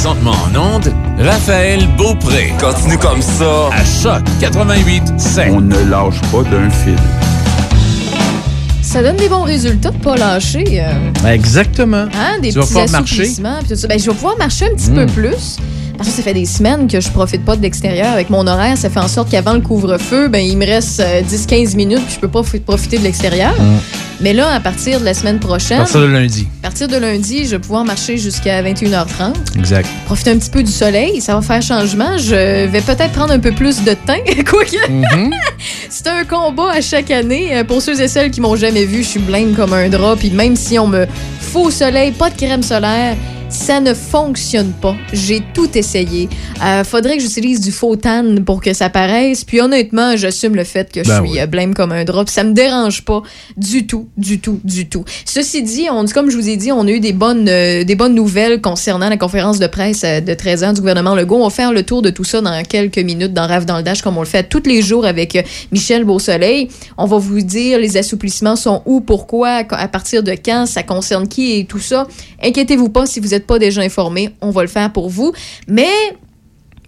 Présentement en onde, Raphaël Beaupré. Continue comme ça. À Choc 88 5. On ne lâche pas d'un fil. Ça donne des bons résultats de pas lâcher. euh, Exactement. hein, des Tu vas petits pouvoir marcher. assouplissements, puis tout ça. Ben, je vais pouvoir marcher un petit peu Mm. plus. Parce que ça fait des semaines que je profite pas de l'extérieur avec mon horaire. Ça fait en sorte qu'avant le couvre-feu, ben, il me reste euh, 10-15 minutes puis je peux pas profiter de l'extérieur. Mais là, à partir de la semaine À prochaine, partir de lundi. à partir de lundi, je vais pouvoir marcher jusqu'à 21h30. Exact. Profiter un petit peu du soleil, ça va faire changement. Je vais peut-être prendre un peu plus de teint, quoique. Mhm. C'est un combat à chaque année. Euh, Pour ceux et celles qui m'ont jamais vu, je suis blême comme un drap. Puis même si on me fout au soleil, pas de crème solaire, ça ne fonctionne pas. J'ai tout essayé. Euh, faudrait que j'utilise du faux tan pour que ça paraisse. Puis honnêtement, j'assume le fait que je Ben suis oui. euh, blême comme un. Puis ça me dérange pas du tout, du tout, du tout. Ceci dit, on, comme je vous ai dit, on a eu des bonnes, euh, des bonnes nouvelles concernant la conférence de presse euh, de 13 ans du gouvernement Legault. On va faire le tour de tout ça dans quelques minutes dans Rave dans le Dash, comme on le fait tous les jours avec Michel Beausoleil. On va vous dire les assouplissements sont où, pourquoi, à partir de quand, ça concerne qui et tout ça. Inquiétez-vous pas si vous pas déjà informé, on va le faire pour vous. Mais,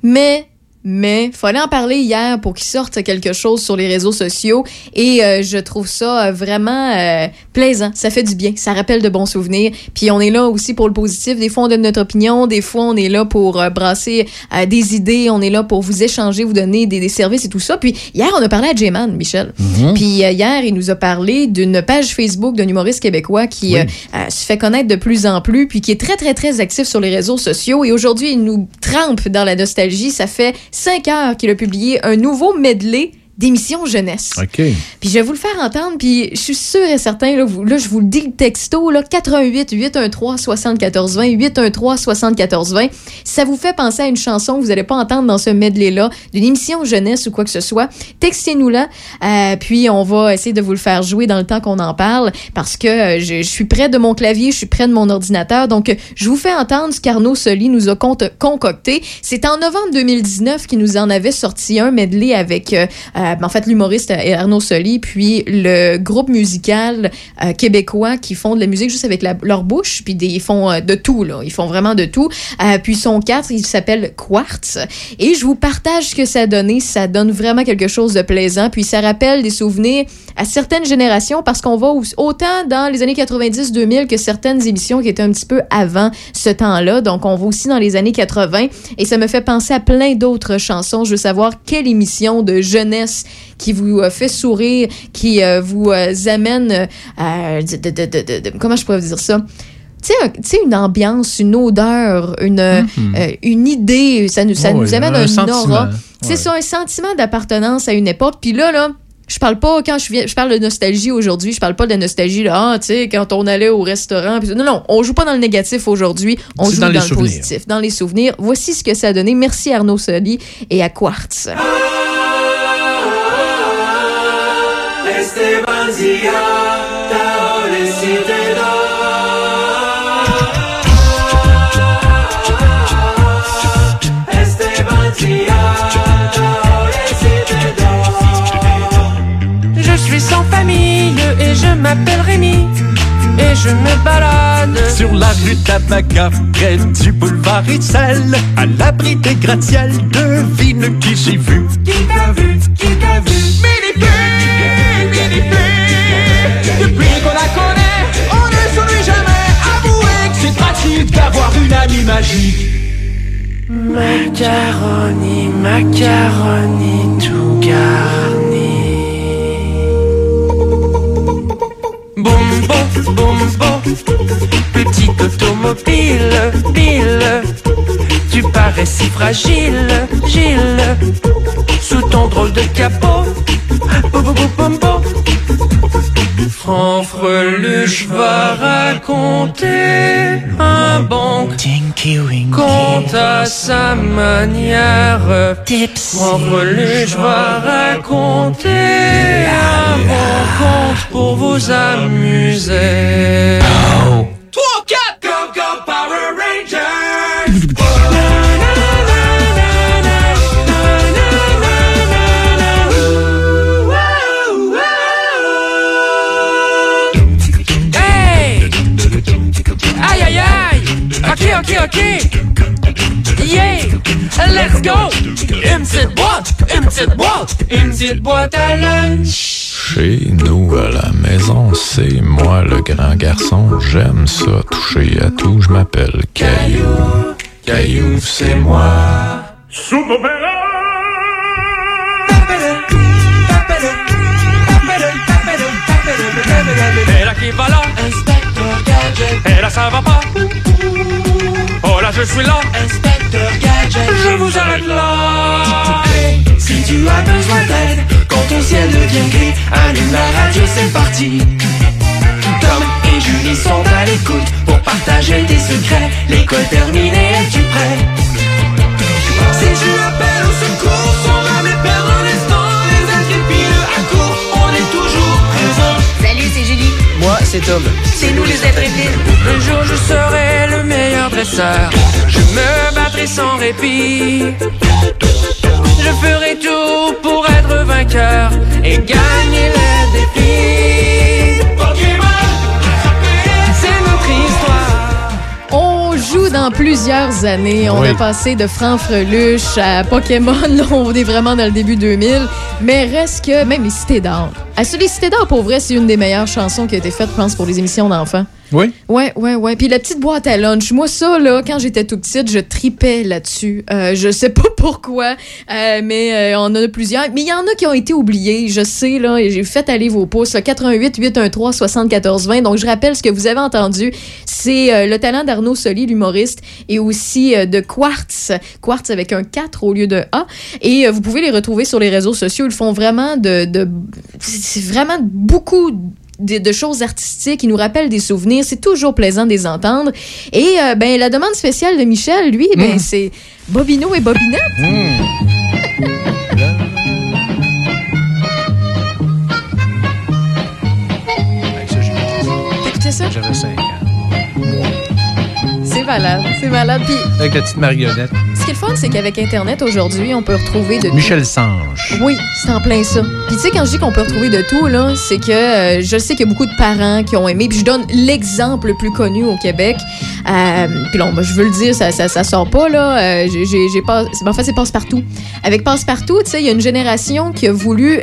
mais, mais, fallait en parler hier pour qu'il sorte quelque chose sur les réseaux sociaux et euh, je trouve ça euh, vraiment euh, plaisant. Ça fait du bien, ça rappelle de bons souvenirs. Puis on est là aussi pour le positif. Des fois on donne notre opinion, des fois on est là pour euh, brasser euh, des idées, on est là pour vous échanger, vous donner des, des services et tout ça. Puis hier on a parlé à J-Man, Michel. Puis euh, hier il nous a parlé d'une page Facebook d'un humoriste québécois qui Oui. se fait connaître de plus en plus, puis qui est très, très, très actif sur les réseaux sociaux. Et aujourd'hui, il nous trempe dans la nostalgie. Ça fait cinq heures qu'il a publié un nouveau medley d'émissions jeunesse. OK. Puis je vais vous le faire entendre, puis je suis sûre et certain, là, vous- là je vous le dis le texto, là, 88 813 74 20, 813 74 20. Ça vous fait penser à une chanson que vous n'allez pas entendre dans ce medley-là, d'une émission jeunesse ou quoi que ce soit, textez-nous là, euh, puis on va essayer de vous le faire jouer dans le temps qu'on en parle, parce que euh, je, je suis près de mon clavier, je suis près de mon ordinateur, donc euh, je vous fais entendre ce qu'Arnaud Soli nous a con- concocté. C'est en novembre 2019 qu'il nous en avait sorti un medley avec, euh, euh, en fait, l'humoriste euh, Arnaud Soli, puis le groupe musical euh, québécois qui font de la musique juste avec leur bouche, puis ils font euh, de tout. Ils font vraiment de tout. Euh, puis ils sont quatre, ils s'appellent Quartz. Et je vous partage ce que ça a donné. Ça donne vraiment quelque chose de plaisant. Puis ça rappelle des souvenirs à certaines générations parce qu'on va au- autant dans les années 90-2000 que certaines émissions qui étaient un petit peu avant ce temps-là. Donc on va aussi dans les années 80 et ça me fait penser à plein d'autres chansons. Je veux savoir quelle émission de jeunesse qui vous euh, fait sourire, qui euh, vous euh, amène à- de- de- de- de- de- comment je pourrais vous dire ça? Tu sais, un- une ambiance, une odeur, une, euh, une idée, ça nous, ça nous amène un, sentiment. aura. C'est Ouais. ça, un sentiment d'appartenance à une époque. Puis là, là, je parle pas, quand je, viens, je parle de nostalgie aujourd'hui, je parle pas de la nostalgie, là, ah, tu sais, quand on allait au restaurant. non, non, on joue pas dans le négatif aujourd'hui, on joue dans le souvenirs. positif, dans les souvenirs. Voici ce que ça a donné. Merci Arnaud Soli et à Quartz. Je suis sans famille et je m'appelle Rémi. Et je me balade Sur la rue Tabaca, près du boulevard Ritzel, à l'abri des gratte-ciels, devine qui j'ai vu. Qui t'a vu, qui t'a vu? Depuis qu'on la connaît, on ne s'oublie jamais Avouez que c'est pratique d'avoir une amie magique. Macaroni, macaroni tout garni. Boum, boum Petite automobile, pile Tu parais si fragile, Gilles. Sous ton drôle de capot Fanfreluche va raconter un bon conte à sa manière. Fanfreluche va raconter un bon conte pour vous amuser. 3, Ok ok ok! Let's go! Une petite boîte, une petite boîte, une petite boîte à lunch. Chez nous, à la maison, c'est moi le grand garçon. J'aime ça, toucher à tout. Je m'appelle Caillou. Caillou, c'est moi. Et là? Qui va là, Inspecteur Gadget. Et là ça va pas? Oh là je suis là, Inspecteur Gadget. Je vous arrête là. Si tu as besoin d'aide, quand ton ciel devient gris, allume la radio, c'est parti. Tom et Julie sont à l'écoute pour partager tes secrets. L'école terminée, es-tu prêt? Si tu appelles au secours, sans jamais perdre Moi, c'est Tom. C'est nous les intrépides. Un jour je serai le meilleur dresseur. Je me battrai sans répit. Je ferai tout pour être vainqueur et gagner le défi. Dans plusieurs années. On Oui. a passé de Franfreluche à Pokémon. Là, on est vraiment dans le début 2000. Mais reste que même les Cités d'or. À les Cités d'or, pour vrai, c'est une des meilleures chansons qui a été faite, je pense, pour les émissions d'enfants. Oui? Ouais, ouais, ouais. Puis la petite boîte à lunch, moi ça là, quand j'étais tout petite, je tripais là-dessus. Euh, je sais pas pourquoi, euh, mais euh, on en a plusieurs. Mais il y en a qui ont été oubliés, je sais là. et J'ai fait aller vos pouces. là, 88 813 74 20. Donc je rappelle ce que vous avez entendu, c'est euh, le talent d'Arnaud Soli, l'humoriste, et aussi de Quartz, Quartz avec un 4 au lieu de A. Et vous pouvez les retrouver sur les réseaux sociaux. Ils font vraiment de, de vraiment beaucoup de, de choses artistiques, ils nous rappellent des souvenirs, c'est toujours plaisant de les entendre. Et euh, ben la demande spéciale de Michel, lui, ben c'est Bobino et Bobinette. Ça? J'avais 5 ans. C'est malade, c'est malade. Puis Avec la petite marionnette. ce qui est le fun, c'est qu'avec Internet aujourd'hui, on peut retrouver de tout. Michel Sange. Oui, c'est en plein ça. Puis tu sais, quand je dis qu'on peut retrouver de tout, là, c'est que euh, je sais qu'il y a beaucoup de parents qui ont aimé. Puis je donne l'exemple le plus connu au Québec. Euh, puis là, je veux le dire, ça, ça, ça sort pas, là. Euh, j'ai pas... En fait, c'est Passe-Partout. Avec Passe-Partout, tu sais, il y a une génération qui a voulu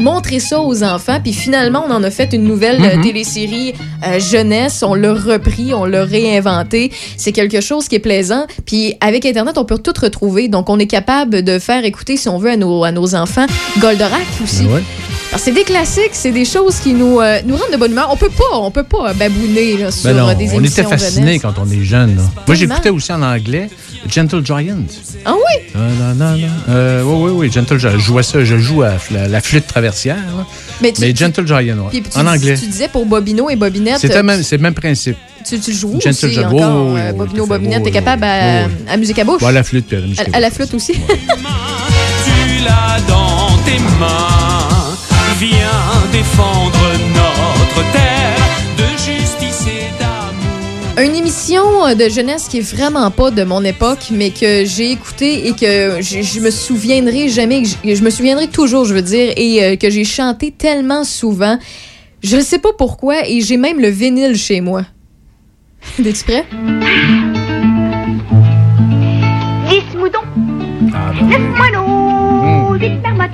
montrer ça aux enfants, puis finalement, on en a fait une nouvelle euh, télésérie euh, jeunesse, on l'a repris, on l'a réinventé. C'est quelque chose qui est plaisant. Puis avec Internet, on peut tout retrouver. Donc, on est capable de faire écouter, si on veut, à nos, à nos enfants, Goldorak aussi. Ouais. Alors, c'est des classiques, c'est des choses qui nous, euh, nous rendent de bonne humeur. On peut pas, on peut pas babouner là, sur Ben non, euh, des on émissions était fascinés jeunesse. quand on est jeune. Moi, j'écoutais aussi en anglais Gentle Giant. Ah oui? Non, non, non, non. Euh, oui, oui, oui, Gentle Giant. Je jouais ça, je joue à la, la flûte traversière. là. Mais, tu, Mais tu- Gentle Giant, ouais. tu en dis- anglais. Tu disais pour Bobino et Bobinette, C'était euh, même, c'est le même principe. tu, tu joues Gentle aussi Giant. encore. Oui, oui, euh, oui, Bobino. Bobinette, Oui, t'es oui, capable à, oui, à musique à bouche? Bon, à la flûte, puis à la musique. À- à la flûte aussi. Tu l'as dans tes mains. Viens défendre Une émission euh, de jeunesse qui est vraiment pas de mon époque, mais que j'ai écouté et que je, je me souviendrai jamais, que je, je me souviendrai toujours, je veux dire, et euh, que j'ai chanté tellement souvent. Je ne sais pas pourquoi, et j'ai même le vinyle chez moi. Es-tu prêt? Dix moutons, Ah, ben, neuf moineaux, dix marmottes,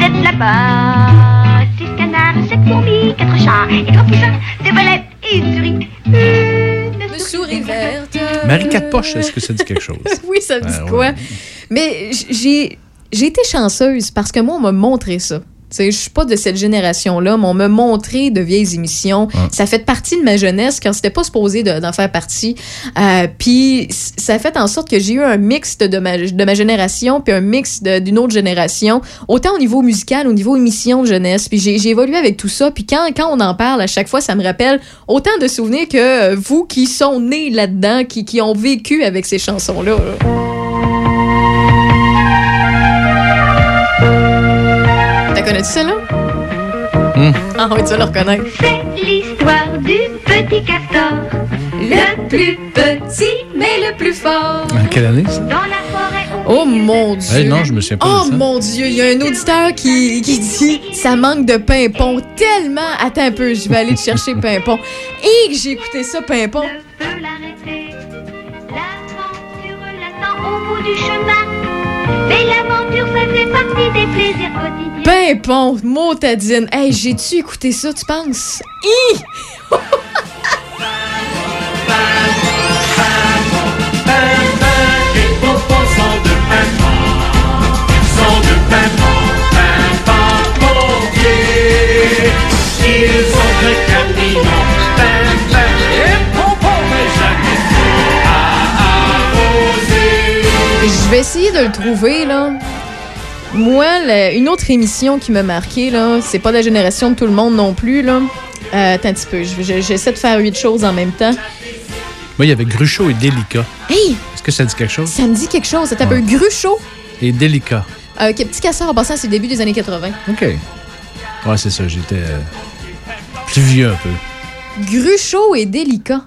sept lapins, six canards, sept fourmis, quatre chats. Et trois poussins, deux belettes souris. Une souris verte. Marie Quatre Poches, est-ce que ça dit quelque chose? oui, ça me dit Ouais, quoi? ouais. Mais j'ai j'ai été chanceuse parce que moi, on m'a montré ça. Tu sais, je suis pas de cette génération-là, mais on m'a montré de vieilles émissions. Ça fait partie de ma jeunesse quand c'était pas supposé de- d'en faire partie. Euh, puis ça a fait en sorte que j'ai eu un mix de ma, de ma génération puis un mix d'une autre génération, autant au niveau musical, au niveau émission de jeunesse. Puis j'ai évolué avec tout ça. Puis quand, quand on en parle, à chaque fois, ça me rappelle autant de souvenirs que vous qui sont nés là-dedans, qui, qui ont vécu avec ces chansons-là. là. Connais-tu celle-là? Hmm. Ah oui, tu vas le reconnaître. C'est l'histoire du petit castor Le plus petit, mais le plus fort. Quelle année, ça? dans la forêt. Oh mon Dieu. Hey, non, je me souviens pas Oh de ça. mon Dieu, il y a un auditeur qui, qui dit ça manque de pimpon tellement. Attends un peu, je vais aller te chercher pimpon. Et que j'ai écouté ça pimpon. Ne peut l'arrêter. L'attend au bout du chemin. Mais l'aventure, ça fait partie des plaisirs quotidiens. Pimpon, motadine. Hey, j'ai-tu écouté ça, tu penses? Hi! vais essayer de le trouver, là. Moi, la- une autre émission qui m'a marqué, là, c'est pas de la génération de tout le monde non plus, là. Euh, attends un petit peu, je- je- j'essaie de faire huit choses en même temps. Moi, il y avait Gruchot et Délicat. Hey, Est-ce que ça dit quelque chose? ça me dit quelque chose. Ça t'appelle Gruchot? Et Délicat. Euh, petit casseur en passant, c'est le début des années 80. OK. Ouais, c'est ça. J'étais euh, plus vieux un peu. Gruchot et délicat.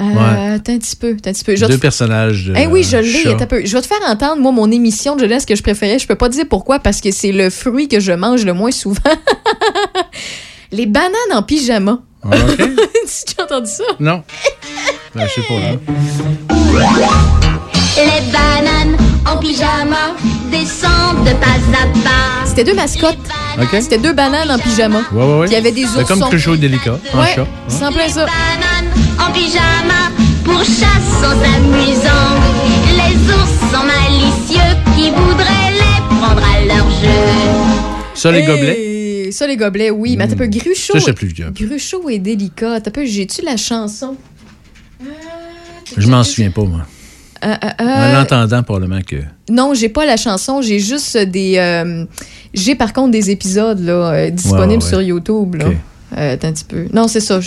Euh, Ouais. Attends un petit peu, un petit peu. Je vais Deux te- personnages de Eh oui, je l'ai. un peu. Je vais te faire entendre, moi, mon émission de jeunesse que je préférais. Je peux pas dire pourquoi, parce que c'est le fruit que je mange le moins souvent. Les bananes en pyjama. Ah, OK. tu as entendu ça? Non. Ben, je sais pas, là. Les bananes en pyjama descendent de pas à pas. C'était deux mascottes. OK. C'était deux bananes en pyjama. Ouais, ouais, ouais. Il y avait des C'est oursons. comme Gruchot et Délicat. Un Ouais, chat. c'est en plein ça. Bananes en pyjama pour chasse en s'amusant. Les ours sont malicieux qui voudraient les prendre à leur jeu. Ça, les gobelets? Et Ça, les gobelets, oui. Mais attends un peu, Gruchot. Ça, c'est plus vieux. Gruchot et délicat. Un peu, j'ai-tu la chanson? Je m'en souviens pas, moi. Euh, euh, En euh, l'entendant, probablement que. Non, j'ai pas la chanson, j'ai juste des. euh, j'ai par contre des épisodes là, euh, disponibles Ouais, ouais, ouais. sur YouTube. Là. Ok. Euh, attends un petit peu. Non, c'est ça.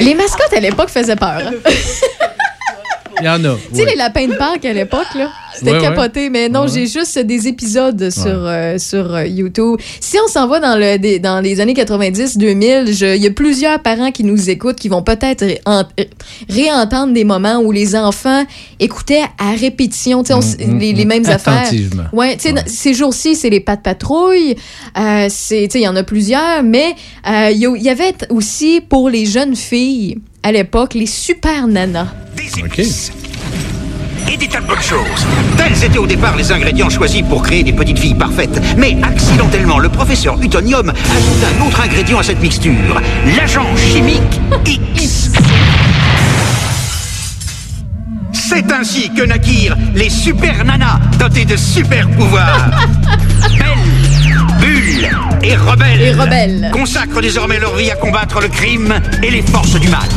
Les mascottes à l'époque faisaient peur. hein. Il y en a. Tu sais, les lapins de Pâques à l'époque, là, c'était Ouais, ouais. capoté. Mais non, Ouais. j'ai juste des épisodes sur, euh, sur euh, YouTube. Si on s'en va dans, le, dans les années 90-2000, je- il y a plusieurs parents qui nous écoutent qui vont peut-être ré- en- réentendre des moments où les enfants écoutaient à répétition on Mm, mm, les, les mm. mêmes affaires. Ouais, tu sais, ces jours-ci, c'est les pattes patrouilles. Euh, il y en a plusieurs, mais euh, il y, y avait aussi pour les jeunes filles à l'époque les super nanas. Des. Et des tas de bonnes choses. Tels étaient au départ les ingrédients choisis pour créer des petites filles parfaites. Mais accidentellement, le professeur Utonium ajoute un autre ingrédient à cette mixture. L'agent chimique X. C'est ainsi que naquirent les super nanas dotés de super pouvoirs. Belle, Bulle et Rebelle. Et Rebelle. Consacrent désormais leur vie à combattre le crime et les forces du mal.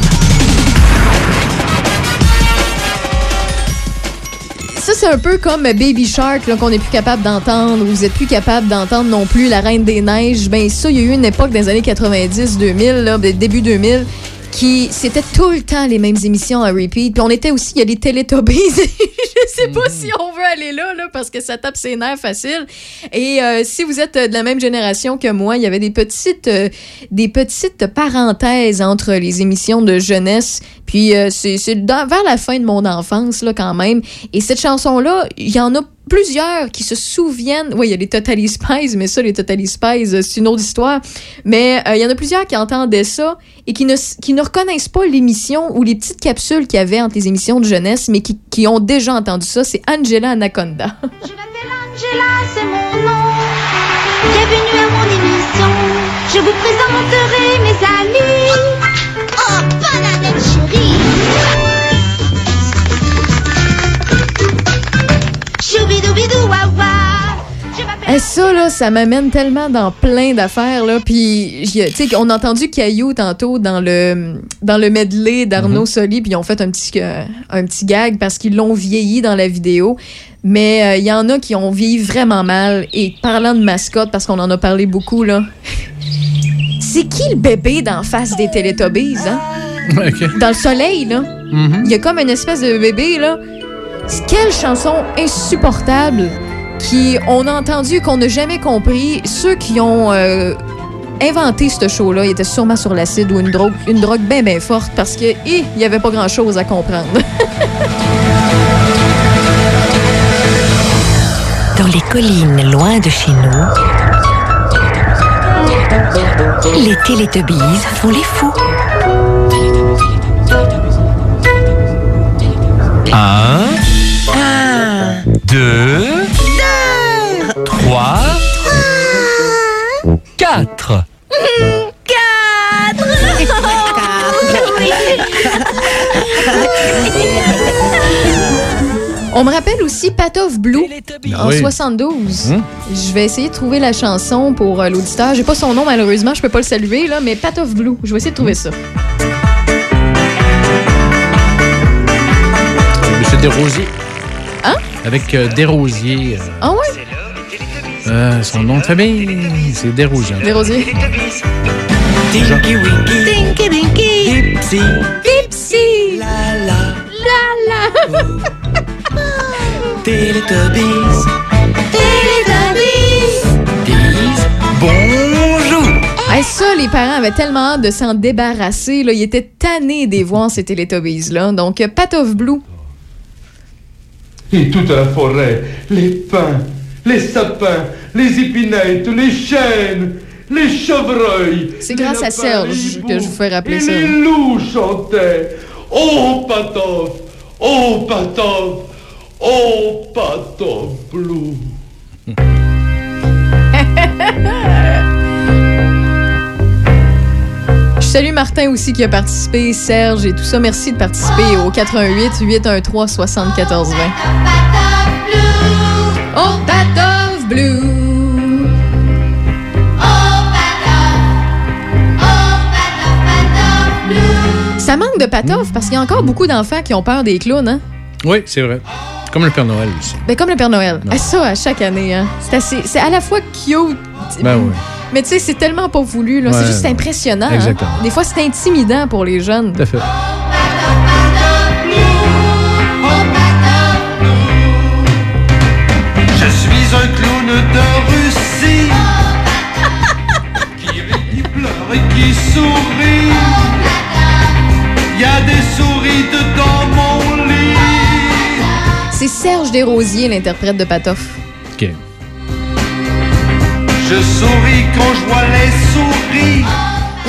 Ça, c'est un peu comme Baby Shark, qu'on n'est plus capable d'entendre. Vous êtes plus capable d'entendre non plus La Reine des Neiges. Ben, ça, il y a eu une époque dans les années 90-2000, là, ben, début 2000, qui c'était tout le temps les mêmes émissions à repeat. Puis on était aussi, il y a les Teletubbies. Je sais pas si on veut aller là, là, parce que ça tape ses nerfs facile. Et euh, si vous êtes euh, de la même génération que moi, il y avait des petites, euh, des petites parenthèses entre les émissions de jeunesse. Puis euh, c'est vers la fin de mon enfance, là, quand même. Et cette chanson-là, il y en a plusieurs qui se souviennent. Oui, il y a les Totally Spies, mais ça, les Totally Spies, euh, c'est une autre histoire. Mais euh, il y en a plusieurs qui entendaient ça et qui ne, qui ne reconnaissent pas l'émission ou les petites capsules qu'il y avait entre les émissions de jeunesse, mais qui, qui ont déjà entendu ça. C'est Angela Anaconda. Je m'appelle Angela, c'est mon nom. Bienvenue à mon émission. Je vous présenterai mes amis. Oh, bananette chérie. Et ça, là, ça m'amène tellement dans plein d'affaires, là. Puis, tu sais, on a entendu Caillou tantôt dans le, dans le medley d'Arnaud Soli, puis ils ont fait un petit, euh, un petit gag parce qu'ils l'ont vieilli dans la vidéo. Mais euh, il y en a qui ont vieilli vraiment mal. Et parlant de mascotte, parce qu'on en a parlé beaucoup, là. C'est qui le bébé d'en face des Teletubbies, hein? Dans le soleil, là. Mhm. Il y a comme une espèce de bébé, là. Quelle chanson insupportable qui on a entendu qu'on n'a jamais compris. Ceux qui ont euh, inventé ce show-là étaient sûrement sur l'acide ou une drogue, une drogue bien, bien forte parce que il n'y avait pas grand-chose à comprendre. Dans les collines loin de chez nous, les Télétubbies font les fous. Un, un deux. 4. On me rappelle aussi Patoff Blue en oui. 72. Hum. Je vais essayer de trouver la chanson pour euh, l'auditeur. J'ai pas son nom malheureusement, je peux pas le saluer là, mais Patoff Blue. Je vais essayer de trouver ça. Monsieur Desrosiers. Hein? Avec euh, Desrosiers. euh, Ah ouais? Euh, son nom de famille, c'est Desrosiers. Des rosiers. Tinky Winky, Tinky Winky. Dipsy, Pipsy! la la, La la! Teletubbies, Teletubbies. Tease, bonjour. Hey, ça, les parents avaient tellement hâte de s'en débarrasser. Là. Ils étaient tannés des voir ces Teletubbies-là. Donc, euh, Patoff Blue. Et toute la forêt, les pins, les sapins, les épinettes, les chênes, les chevreuils. C'est grâce à Serge que je vous fais rappeler et ça. Les loups chantaient. Oh, patof, oh, patof, oh, patof blue. Je salue Martin aussi qui a participé, Serge et tout ça. Merci de participer au 88 813 74 20. Oh, Patoff Blue! Ça manque de Patoff parce qu'il y a encore beaucoup d'enfants qui ont peur des clowns, hein? Oui, c'est vrai. Comme le Père Noël aussi. Ben, comme le Père Noël. Ah, ça, à chaque année, hein? C'est assez- C'est à la fois cute. Ben oui. Mais tu sais, c'est tellement pas voulu, là. Ouais. C'est juste impressionnant. hein. Exactement. Des fois, c'est intimidant pour les jeunes. Tout à fait. De Russie qui rit, qui pleure et qui sourit. Il y a des souris dedans mon lit. C'est Serge Desrosiers, l'interprète de Patoff. OK. Je souris quand je vois les souris.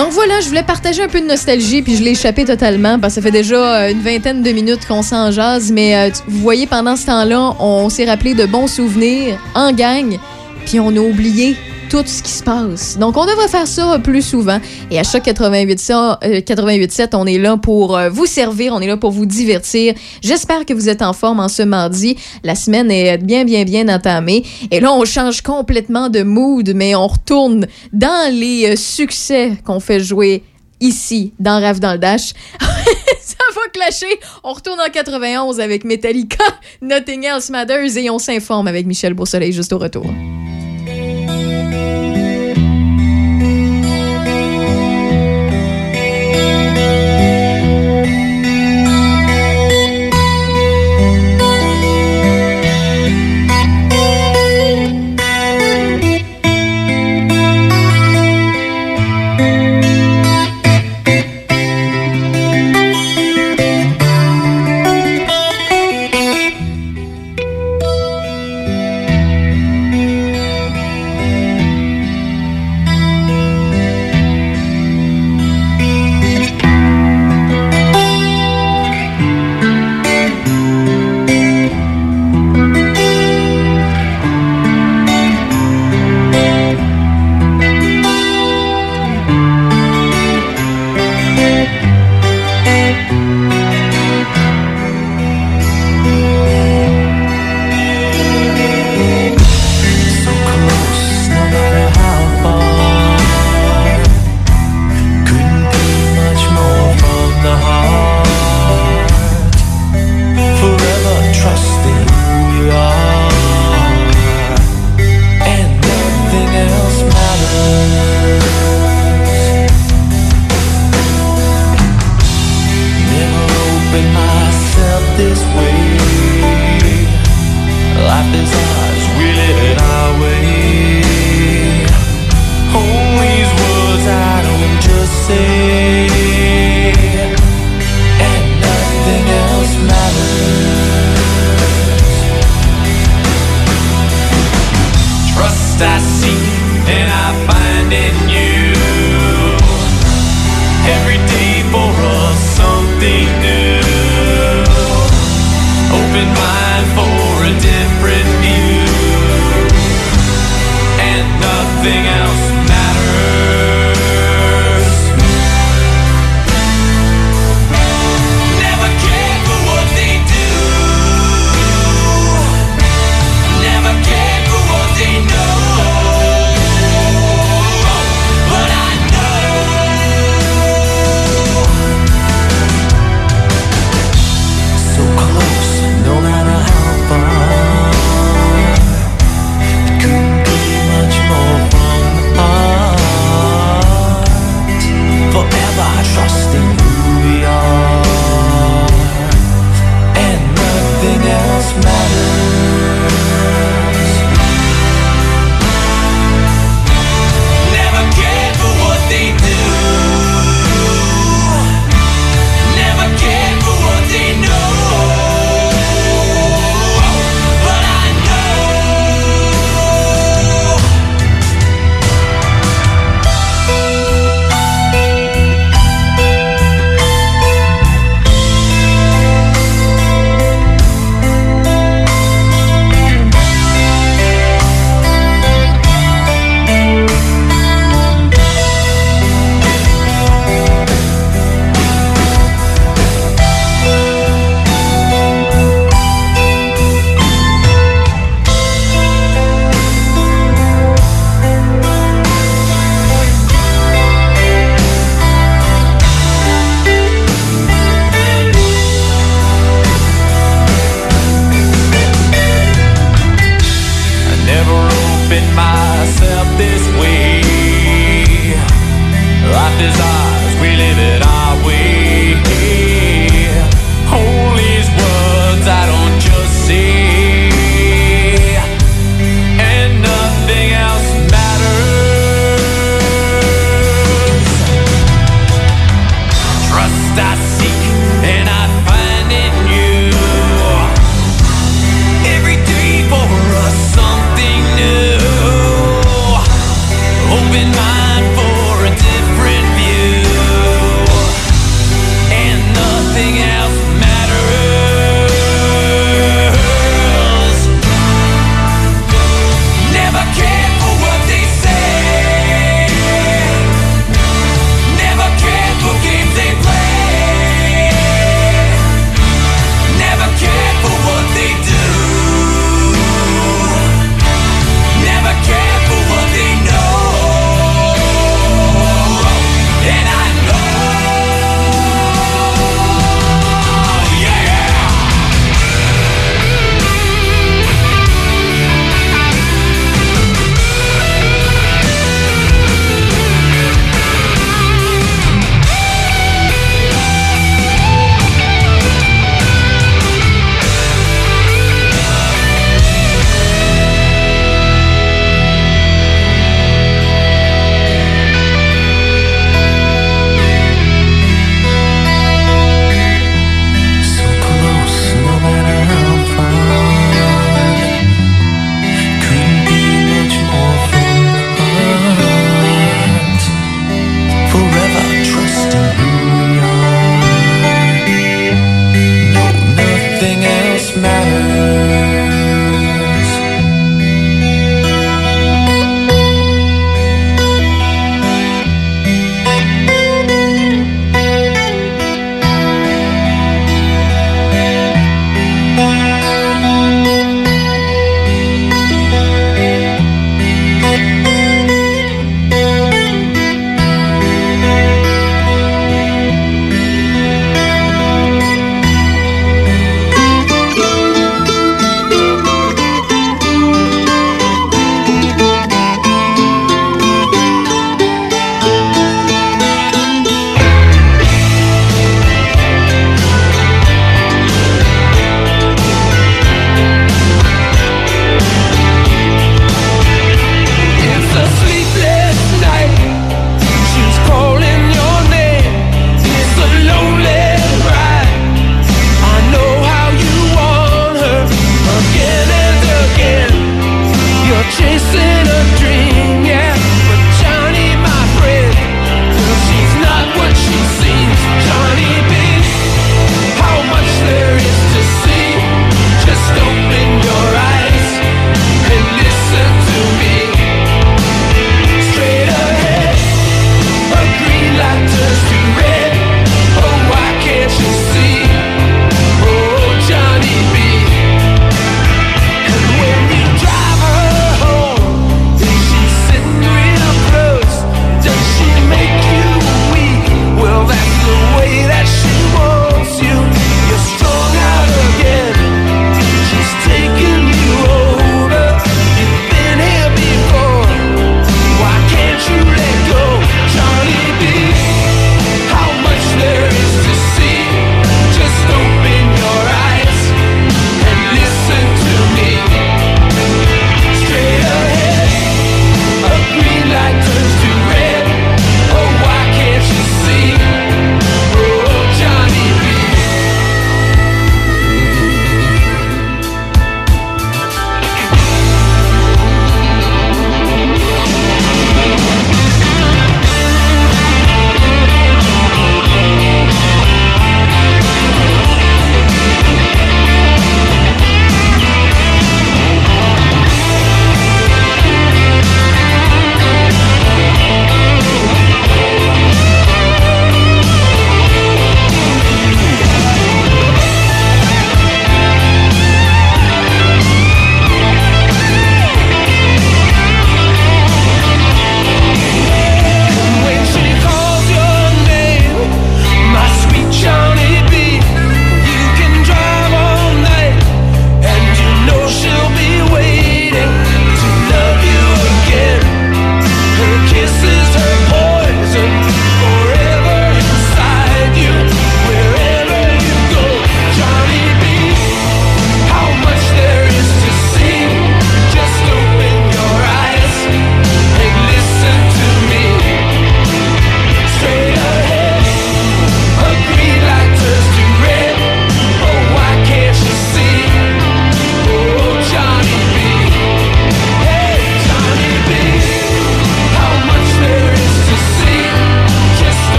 Donc voilà, je voulais partager un peu de nostalgie, puis je l'ai échappé totalement, parce ça fait déjà euh, une vingtaine de minutes qu'on s'en jase, mais euh, vous voyez, pendant ce temps-là, on s'est rappelé de bons souvenirs en gang, puis on a oublié tout ce qui se passe. Donc on devrait faire ça plus souvent, et à chaque 88 ça, euh, 88.7, on est là pour euh, vous servir, on est là pour vous divertir. J'espère que vous êtes en forme en ce mardi. La semaine est bien, bien, bien entamée, et là, on change complètement de mood, mais on retourne dans les euh, succès qu'on fait jouer ici, dans Rave dans le Dash. Ça va clasher. On retourne en 91 avec Metallica, Nothing Else Matters et on s'informe avec Michel Beausoleil juste au retour.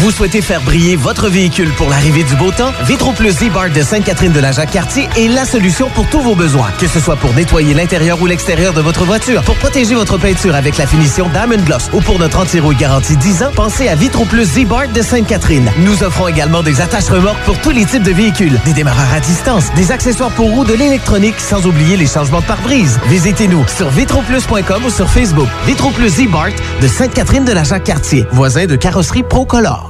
Vous souhaitez faire briller votre véhicule pour l'arrivée du beau temps? Vitro Plus Z-Bar de Sainte-Catherine de la Jacques-Cartier est la solution pour tous vos besoins. Que ce soit pour nettoyer l'intérieur ou l'extérieur de votre voiture, pour protéger votre peinture avec la finition Diamond Gloss ou pour notre anti-rouille garantie 10 ans, pensez à Vitro Plus Z-Bar de Sainte-Catherine. Nous offrons également des attaches remorques pour tous les types de véhicules, des démarreurs à distance, des accessoires pour roues, de l'électronique, sans oublier les changements de pare-brise. Visitez-nous sur vitroplus.com ou sur Facebook. Vitro Plus Z-Bar de Sainte-Catherine de la Jacques-Cartier, voisin de carrosserie Procolor.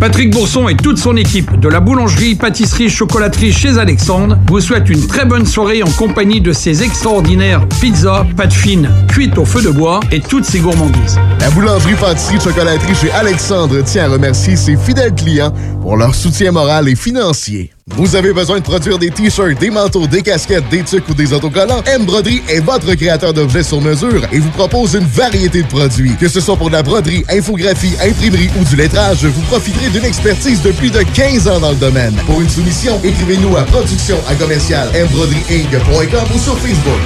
Patrick Bourson et toute son équipe de la boulangerie, pâtisserie, chocolaterie chez Alexandre vous souhaitent une très bonne soirée en compagnie de ces extraordinaires pizzas, pâtes fines, cuites au feu de bois et toutes ces gourmandises. La boulangerie, pâtisserie, chocolaterie chez Alexandre tient à remercier ses fidèles clients pour leur soutien moral et financier. Vous avez besoin de produire des t-shirts, des manteaux, des casquettes, des tucs ou des autocollants? M Broderie est votre créateur d'objets sur mesure et vous propose une variété de produits. Que ce soit pour de la broderie, infographie, imprimerie ou du lettrage, vous profiterez d'une expertise de plus de 15 ans dans le domaine. Pour une soumission, écrivez-nous à production à commercial ou sur Facebook.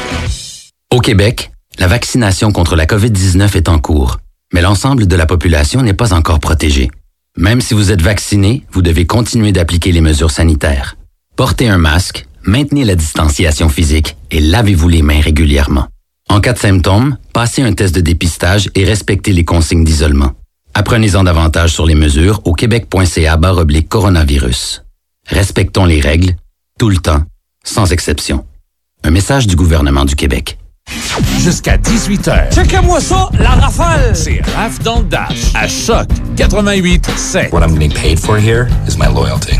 Au Québec, la vaccination contre la COVID-19 est en cours, mais l'ensemble de la population n'est pas encore protégée. Même si vous êtes vacciné, vous devez continuer d'appliquer les mesures sanitaires. Portez un masque, maintenez la distanciation physique et lavez-vous les mains régulièrement. En cas de symptômes, passez un test de dépistage et respectez les consignes d'isolement. Apprenez-en davantage sur les mesures au québec.ca oblique coronavirus. Respectons les règles, tout le temps, sans exception. Un message du gouvernement du Québec. Jusqu'à 18h. Checkez-moi ça, la rafale! C'est Raph dans le Dash. À Choc 88 7. What I'm getting paid for here is my loyalty.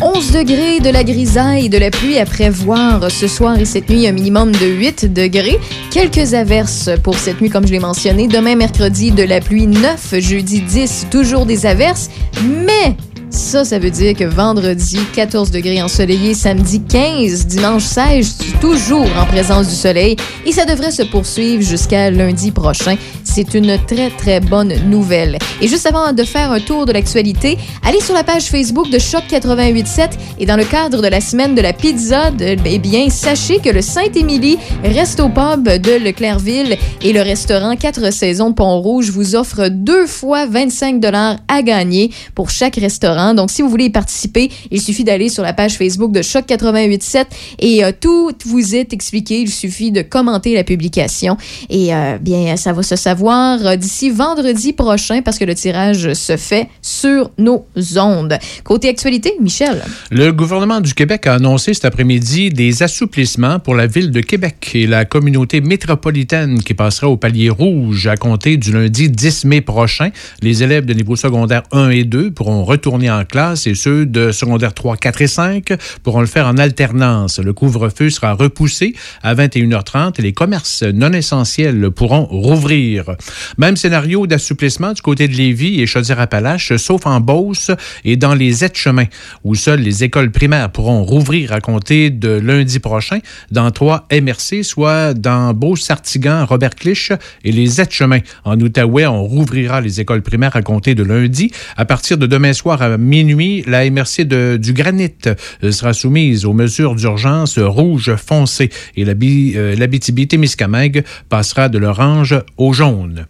11 degrés, de la grisaille, de la pluie à prévoir ce soir et cette nuit, un minimum de 8 degrés. Quelques averses pour cette nuit, comme je l'ai mentionné. Demain, mercredi, de la pluie 9. Jeudi 10, toujours des averses. Mais ça, ça veut dire que vendredi, 14 degrés ensoleillé, samedi 15, dimanche 16, toujours en présence du soleil. Et ça devrait se poursuivre jusqu'à lundi prochain. C'est une très, très bonne nouvelle. Et juste avant de faire un tour de l'actualité, allez sur la page Facebook de Choc 887 et dans le cadre de la semaine de la pizza, eh bien, sachez que le Saint-Émilie, Resto Pub de Leclercville et le restaurant 4 saisons Pont-Rouge vous offrent deux fois 25 à gagner pour chaque restaurant. Donc, si vous voulez y participer, il suffit d'aller sur la page Facebook de Choc 887 et euh, tout vous est expliqué. Il suffit de commenter la publication et euh, bien, ça va se savoir euh, d'ici vendredi prochain parce que le tirage se fait sur nos ondes. Côté actualité, Michel. Le gouvernement du Québec a annoncé cet après-midi des assouplissements pour la ville de Québec et la communauté métropolitaine qui passera au palier rouge à compter du lundi 10 mai prochain. Les élèves de niveau secondaire 1 et 2 pourront retourner en classe et ceux de secondaire 3, 4 et 5 pourront le faire en alternance. Le couvre-feu sera repoussé à 21h30 et les commerces non essentiels pourront rouvrir. Même scénario d'assouplissement du côté de Lévis et Chaudière-Appalaches, sauf en Beauce et dans les aides-chemins, où seules les écoles primaires pourront rouvrir à compter de lundi prochain dans trois MRC, soit dans Beauce-Sartigan, Robert-Clich et les aides-chemins. En Outaouais, on rouvrira les écoles primaires à compter de lundi. À partir de demain soir à minuit, la MRC de, du Granit euh, sera soumise aux mesures d'urgence rouge foncé et l'Abitibi-Témiscamingue passera de l'orange au jaune.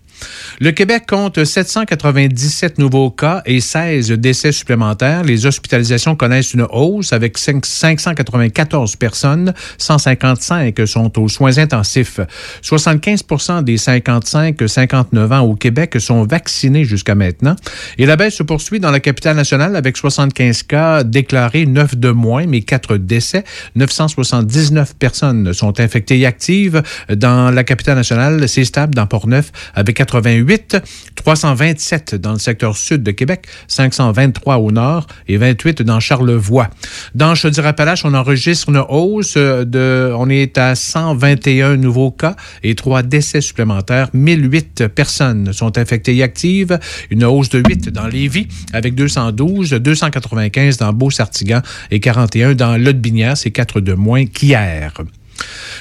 Le Québec compte 797 nouveaux cas et 16 décès supplémentaires. Les hospitalisations connaissent une hausse avec 594 personnes. 155 sont aux soins intensifs. 75% des 55-59 ans au Québec sont vaccinés jusqu'à maintenant. Et la baisse se poursuit dans la capitale nationale avec 75 cas déclarés, 9 de moins, mais 4 décès. 979 personnes sont infectées et actives dans la capitale nationale. C'est stable dans Port-Neuf avec 88 327 dans le secteur sud de Québec, 523 au nord et 28 dans Charlevoix. Dans Chaudière-Appalaches, on enregistre une hausse de, on est à 121 nouveaux cas et trois décès supplémentaires. 1008 personnes sont infectées et actives, une hausse de 8 dans Lévis avec 212, 295 dans Beau-Sartigan et 41 dans Lotbinière, c'est 4 de moins qu'hier.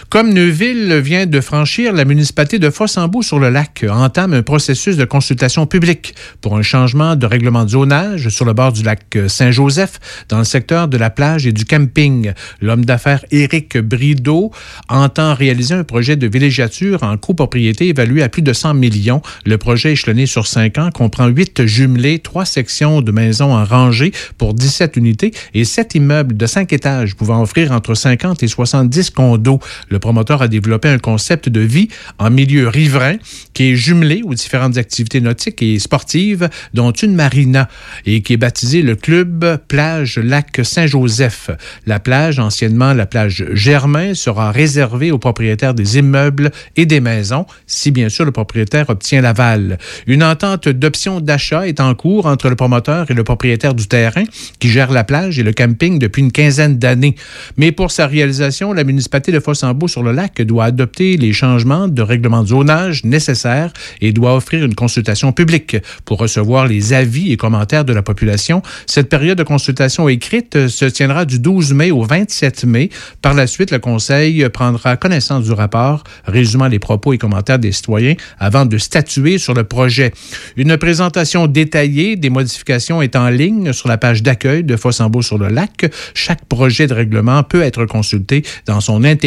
Comme Neuville vient de franchir, la municipalité de Fossambeau-sur-le-Lac entame un processus de consultation publique pour un changement de règlement de zonage sur le bord du lac Saint-Joseph, dans le secteur de la plage et du camping. L'homme d'affaires Éric Brideau entend réaliser un projet de villégiature en copropriété évalué à plus de 100 millions. Le projet échelonné sur cinq ans comprend huit jumelés, trois sections de maisons en rangée pour 17 unités et sept immeubles de cinq étages pouvant offrir entre 50 et 70 condos. Le promoteur a développé un concept de vie en milieu riverain qui est jumelé aux différentes activités nautiques et sportives, dont une marina, et qui est baptisé le Club Plage Lac Saint-Joseph. La plage, anciennement la plage Germain, sera réservée aux propriétaires des immeubles et des maisons, si bien sûr le propriétaire obtient l'aval. Une entente d'option d'achat est en cours entre le promoteur et le propriétaire du terrain qui gère la plage et le camping depuis une quinzaine d'années. Mais pour sa réalisation, la municipalité de Fossambeau sur le lac doit adopter les changements de règlement de zonage nécessaires et doit offrir une consultation publique pour recevoir les avis et commentaires de la population. Cette période de consultation écrite se tiendra du 12 mai au 27 mai. Par la suite, le Conseil prendra connaissance du rapport résumant les propos et commentaires des citoyens avant de statuer sur le projet. Une présentation détaillée des modifications est en ligne sur la page d'accueil de Fossambeau sur le lac. Chaque projet de règlement peut être consulté dans son intégralité.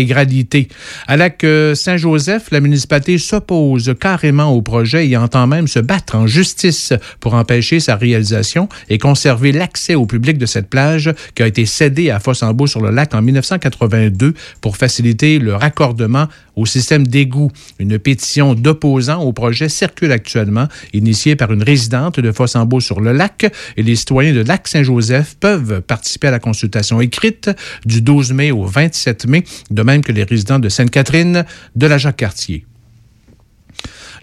À Lac Saint-Joseph, la municipalité s'oppose carrément au projet et entend même se battre en justice pour empêcher sa réalisation et conserver l'accès au public de cette plage qui a été cédée à Fossambeau sur le lac en 1982 pour faciliter le raccordement au système d'égout. Une pétition d'opposants au projet circule actuellement, initiée par une résidente de Fossambeau sur le lac et les citoyens de Lac-Saint-Joseph peuvent participer à la consultation écrite du 12 mai au 27 mai, de même que les résidents de Sainte-Catherine de la Jacques-Cartier.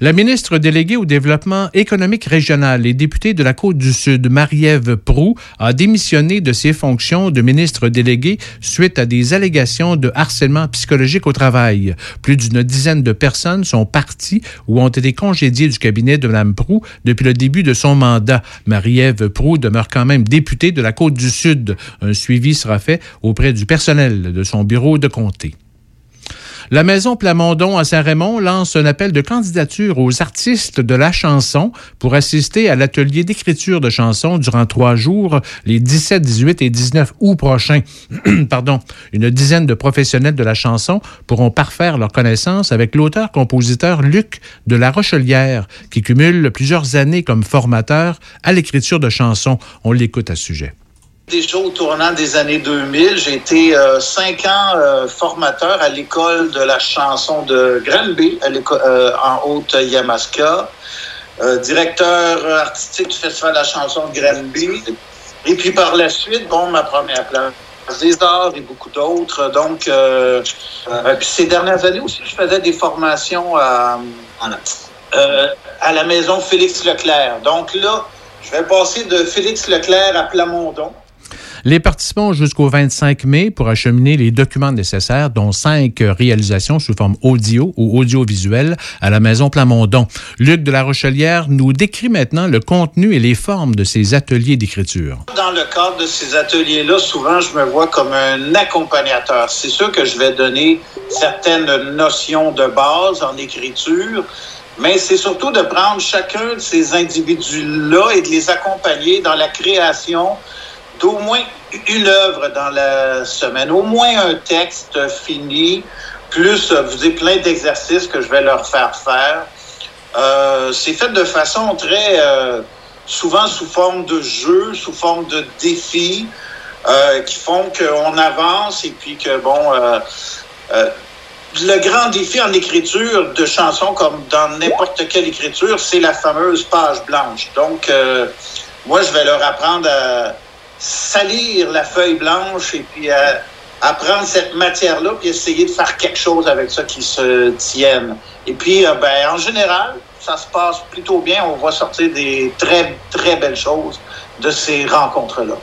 La ministre déléguée au développement économique régional et députée de la Côte-du-Sud, Marie-Ève Proux, a démissionné de ses fonctions de ministre déléguée suite à des allégations de harcèlement psychologique au travail. Plus d'une dizaine de personnes sont parties ou ont été congédiées du cabinet de Mme Proux depuis le début de son mandat. Marie-Ève Proux demeure quand même députée de la Côte-du-Sud. Un suivi sera fait auprès du personnel de son bureau de comté. La Maison Plamondon à Saint-Raymond lance un appel de candidature aux artistes de la chanson pour assister à l'atelier d'écriture de chansons durant trois jours, les 17, 18 et 19 août prochains. Pardon. Une dizaine de professionnels de la chanson pourront parfaire leurs connaissances avec l'auteur-compositeur Luc de la Rochelière, qui cumule plusieurs années comme formateur à l'écriture de chansons. On l'écoute à ce sujet. Déjà au tournant des années 2000, j'ai été euh, cinq ans euh, formateur à l'école de la chanson de Granby, à euh, en Haute-Yamaska, euh, directeur artistique du Festival de la chanson de Granby. Et puis par la suite, bon, ma première place des arts et beaucoup d'autres. Donc, puis ces dernières années aussi, je faisais des formations à, à la maison Félix Leclerc. Donc là, je vais passer de Félix Leclerc à Plamondon. Les participants ont jusqu'au 25 mai pour acheminer les documents nécessaires, dont cinq réalisations sous forme audio ou audiovisuelle à la Maison Plamondon. Luc de la Rochelière nous décrit maintenant le contenu et les formes de ces ateliers d'écriture. Dans le cadre de ces ateliers-là, souvent, je me vois comme un accompagnateur. C'est sûr que je vais donner certaines notions de base en écriture, mais c'est surtout de prendre chacun de ces individus-là et de les accompagner dans la création d'au moins une œuvre dans la semaine, au moins un texte fini, plus euh, vous avez plein d'exercices que je vais leur faire faire. Euh, c'est fait de façon très euh, souvent sous forme de jeu, sous forme de défi, qui font qu'on avance et puis que bon. le grand défi en écriture de chansons, comme dans n'importe quelle écriture, c'est la fameuse page blanche. Donc, moi, je vais leur apprendre à salir la feuille blanche et puis à, à prendre cette matière-là puis essayer de faire quelque chose avec ça qui se tienne. Et puis, euh, ben, en général, ça se passe plutôt bien. On va sortir des très, très belles choses de ces rencontres-là.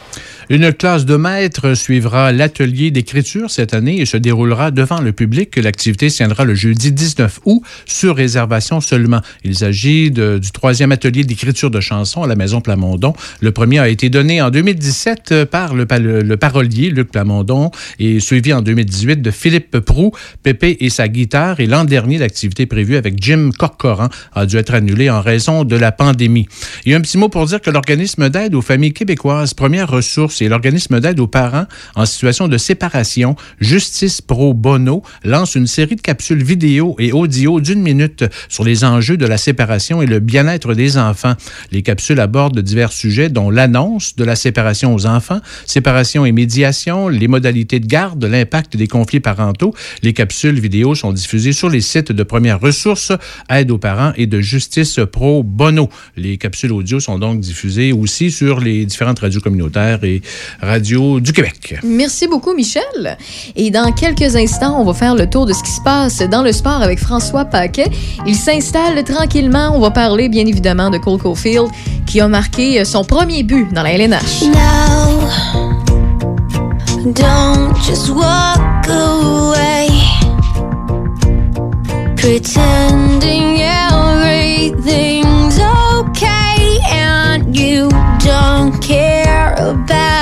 Une classe de maîtres suivra l'atelier d'écriture cette année et se déroulera devant le public. L'activité se tiendra le jeudi 19 août sur réservation seulement. Il s'agit du troisième atelier d'écriture de chansons à la Maison Plamondon. Le premier a été donné en 2017 par le, pa- le- parolier Luc Plamondon et suivi en 2018 de Philippe Prou, Pépé et sa guitare. Et l'an dernier, l'activité prévue avec Jim Corcoran a dû être annulée en raison de la pandémie. Et un petit mot pour dire que l'organisme d'aide aux familles québécoises, première ressource, et l'organisme d'aide aux parents en situation de séparation, Justice Pro Bono, lance une série de capsules vidéo et audio d'une minute sur les enjeux de la séparation et le bien-être des enfants. Les capsules abordent divers sujets, dont l'annonce de la séparation aux enfants, séparation et médiation, les modalités de garde, l'impact des conflits parentaux. Les capsules vidéo sont diffusées sur les sites de Première Ressource, Aide aux parents et de Justice Pro Bono. Les capsules audio sont donc diffusées aussi sur les différentes radios communautaires et radios du Québec. Merci beaucoup, Michel. Et dans quelques instants, on va faire le tour de ce qui se passe dans le sport avec François Paquet. Il s'installe tranquillement. On va parler, bien évidemment, de Cole Caulfield, qui a marqué son premier but dans la LNH. Now, don't just walk away, pretending about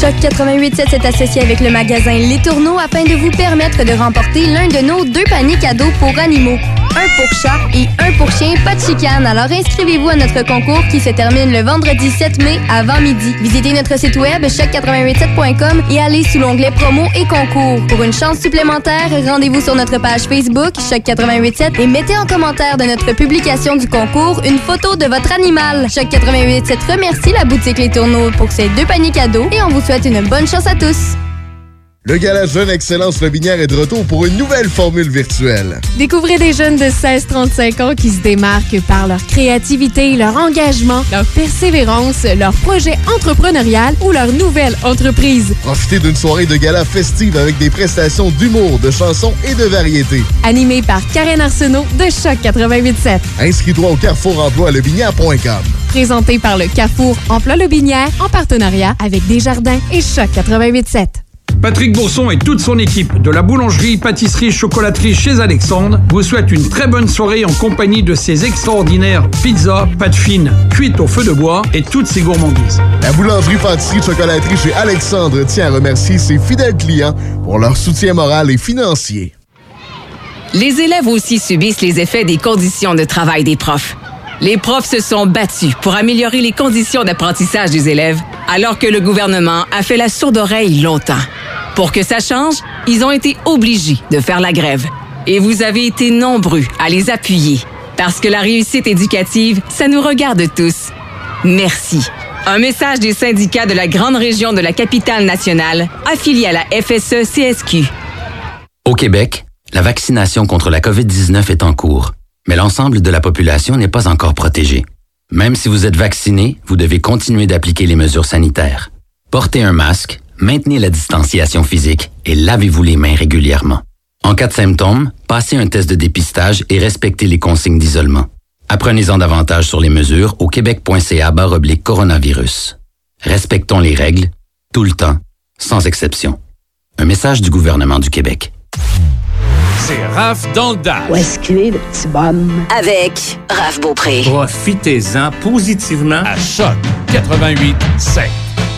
Choc 88.7 s'est associé avec le magasin Les Tourneaux afin de vous permettre de remporter l'un de nos deux paniers cadeaux pour animaux. Un pour chat et un pour chien, pas de chicane. Alors inscrivez-vous à notre concours qui se termine le vendredi 7 mai avant midi. Visitez notre site web choc887.com et allez sous l'onglet promo et concours. Pour une chance supplémentaire, rendez-vous sur notre page Facebook Choc 887 et mettez en commentaire de notre publication du concours une photo de votre animal. Choc 887 remercie la boutique Les Tourneaux pour ces deux paniers cadeaux et on vous souhaite une bonne chance à tous. Le Gala Jeune Excellence Lobinière est de retour pour une nouvelle formule virtuelle. Découvrez des jeunes de 16-35 ans qui se démarquent par leur créativité, leur engagement, leur persévérance, leur projet entrepreneurial ou leur nouvelle entreprise. Profitez d'une soirée de gala festive avec des prestations d'humour, de chansons et de variétés. Animé par Karen Arsenault de Choc 887. Inscris-toi au Carrefour Emploi Lobinière.com. Présenté par le Carrefour Emploi Lobinière en partenariat avec Desjardins et Choc 887. Patrick Bourson et toute son équipe de la boulangerie, pâtisserie, chocolaterie chez Alexandre vous souhaitent une très bonne soirée en compagnie de ses extraordinaires pizzas, pâtes fines, cuites au feu de bois et toutes ses gourmandises. La boulangerie pâtisserie chocolaterie chez Alexandre tient à remercier ses fidèles clients pour leur soutien moral et financier. Les élèves aussi subissent les effets des conditions de travail des profs. Les profs se sont battus pour améliorer les conditions d'apprentissage des élèves, alors que le gouvernement a fait la sourde oreille longtemps. Pour que ça change, ils ont été obligés de faire la grève. Et vous avez été nombreux à les appuyer, parce que la réussite éducative, ça nous regarde tous. Merci. Un message des syndicats de la grande région de la capitale nationale, affiliés à la FSE-CSQ. Au Québec, la vaccination contre la COVID-19 est en cours, mais l'ensemble de la population n'est pas encore protégée. Même si vous êtes vacciné, vous devez continuer d'appliquer les mesures sanitaires. Portez un masque, maintenez la distanciation physique et lavez-vous les mains régulièrement. En cas de symptômes, passez un test de dépistage et respectez les consignes d'isolement. Apprenez-en davantage sur les mesures au québec.ca oblique coronavirus. Respectons les règles, tout le temps, sans exception. Un message du gouvernement du Québec. C'est Raph dans le Dash. Où est-ce qu'il est, le petit bonhomme? Avec Raph Beaupré. Profitez-en positivement à Choc 88 7.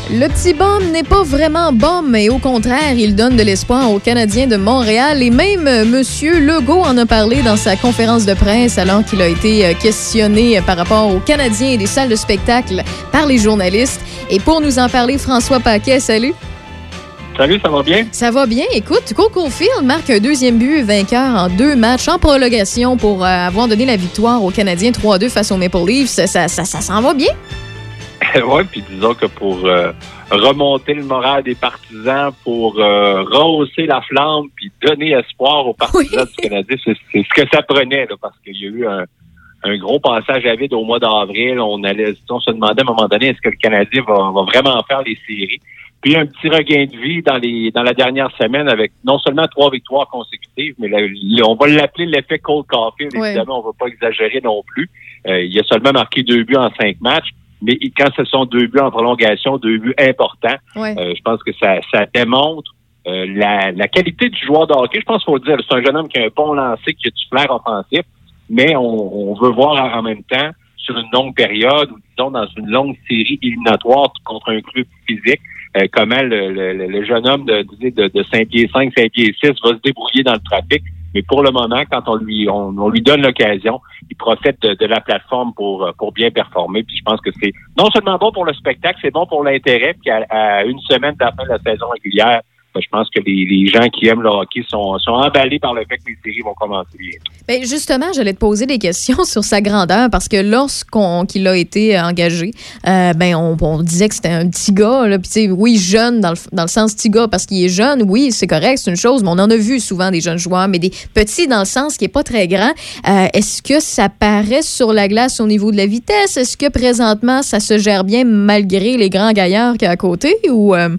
Le petit bum n'est pas vraiment bum, mais au contraire, il donne de l'espoir aux Canadiens de Montréal. Et même euh, M. Legault en a parlé dans sa conférence de presse alors qu'il a été euh, questionné par rapport aux Canadiens et des salles de spectacle par les journalistes. Et pour nous en parler, François Paquet, salut. Salut, ça va bien? Ça va bien. Écoute, Coco Field marque un deuxième but vainqueur en deux matchs en prolongation pour euh, avoir donné la victoire aux Canadiens 3-2 face aux Maple Leafs. Ça, ça, ça, ça s'en va bien? oui, puis disons que pour euh, remonter le moral des partisans, pour euh, rehausser la flamme, puis donner espoir aux partisans du Canadien, c'est ce que ça prenait, là, parce qu'il y a eu un, un gros passage à vide au mois d'avril. On allait, on se demandait à un moment donné, est-ce que le Canadien va, va vraiment faire les séries? Puis un petit regain de vie dans les dans la dernière semaine avec non seulement trois victoires consécutives, mais la- on va l'appeler l'effet Cold. Ouais. Évidemment, on va pas exagérer non plus. Euh, il a seulement marqué deux buts en cinq matchs, mais quand ce sont deux buts en prolongation, deux buts importants, Ouais. euh, je pense que ça, ça démontre euh, la, la qualité du joueur de hockey. Je pense qu'il faut le dire, c'est un jeune homme qui a un bon lancer, qui a du flair offensif, mais on, on veut voir en même temps, sur une longue période, ou disons dans une longue série éliminatoire contre un club physique, euh, comment le, le- le- le jeune homme de, de, de 5 pieds 5, 5 pieds 6 va se débrouiller dans le trafic. Mais pour le moment, quand on lui on, lui donne l'occasion, il profite de, la plateforme pour, euh, pour bien performer. Puis je pense que c'est non seulement bon pour le spectacle, c'est bon pour l'intérêt. Puis à, une semaine de la saison régulière, je pense que les, gens qui aiment le hockey sont, emballés par le fait que les séries vont commencer bien. Ben justement, j'allais te poser des questions sur sa grandeur parce que lorsqu'on qu'il a été engagé, euh, ben on, disait que c'était un petit gars. Là, sais, oui, jeune dans le, dans le sens petit gars parce qu'il est jeune, oui, c'est correct, c'est une chose, mais on en a vu souvent des jeunes joueurs, mais des petits dans le sens qui est pas très grand. Euh, Est-ce que ça paraît sur la glace au niveau de la vitesse? Est-ce que présentement ça se gère bien malgré les grands gaillards qu'il y a à côté ou euh,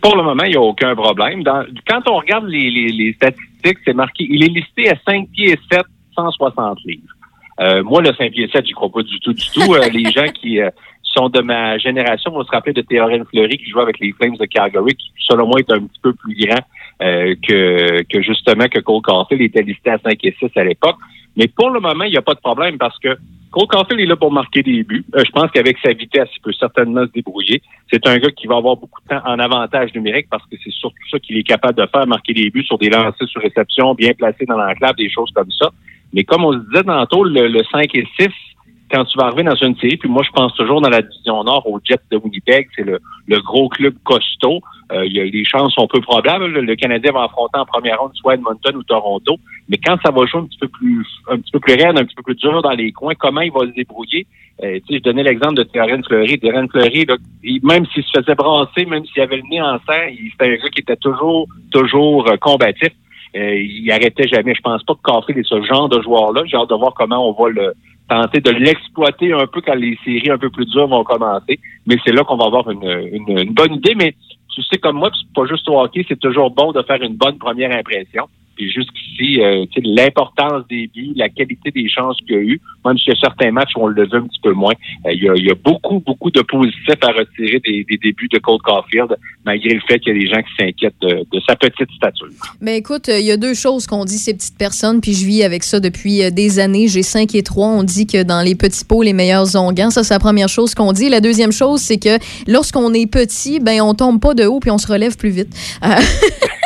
pour le moment, il n'y a aucun problème. Quand on regarde les, statistiques, c'est marqué, il est listé à 5 pieds et 7, 160 livres. Euh, moi, le 5 pieds 7, j'y crois pas du tout, du tout. Euh, les gens qui euh, de ma génération vont se rappeler de Théorène Fleury qui joue avec les Flames de Calgary, qui, selon moi, est un petit peu plus grand euh, que, que justement que Cole Caulfield était listé à 5 et 6 à l'époque. Mais pour le moment, il n'y a pas de problème parce que Cole Caulfield est là pour marquer des buts. Euh, je pense qu'avec sa vitesse, il peut certainement se débrouiller. C'est un gars qui va avoir beaucoup de temps en avantage numérique parce que c'est surtout ça qu'il est capable de faire, marquer des buts sur des lancers sur réception, bien placés dans l'enclave, des choses comme ça. Mais comme on se disait tantôt, le, le 5 et 6, quand tu vas arriver dans une série, puis moi je pense toujours dans la division Nord au Jet de Winnipeg, c'est le, le gros club costaud. Euh, y a, les chances sont peu probables. Le, Canadien va affronter en première ronde soit Edmonton ou Toronto. Mais quand ça va jouer un petit peu plus un petit peu plus raide, un petit peu plus dur dans les coins, comment il va se débrouiller? Euh, je donnais l'exemple de Terren Fleury. Terren Fleury, là, il- même s'il se faisait brasser, même s'il avait le nez en il- c'était un gars qui était toujours, toujours euh, combatif. Euh, il arrêtait jamais. Je pense pas que Caulfield est ce genre de joueur-là. J'ai hâte de voir comment on va le tenter de l'exploiter un peu quand les séries un peu plus dures vont commencer. Mais c'est là qu'on va avoir une, une, une bonne idée. Mais tu sais comme moi, c'est pas juste au hockey, c'est toujours bon de faire une bonne première impression. Puis jusqu'ici, euh, l'importance des buts, la qualité des chances qu'il y a eu, même si certains matchs on le veut un petit peu moins, euh, il y, a, y a beaucoup, beaucoup de positifs à retirer des, des débuts de Cole Caulfield, malgré le fait qu'il y a des gens qui s'inquiètent de, de sa petite stature. Ben écoute, euh, il y a deux choses qu'on dit ces petites personnes, puis je vis avec ça depuis euh, des années. J'ai 5 et 3. On dit que dans les petits pots, les meilleurs onguents. Ça, c'est la première chose qu'on dit. La deuxième chose, c'est que lorsqu'on est petit, ben on tombe pas de haut puis on se relève plus vite.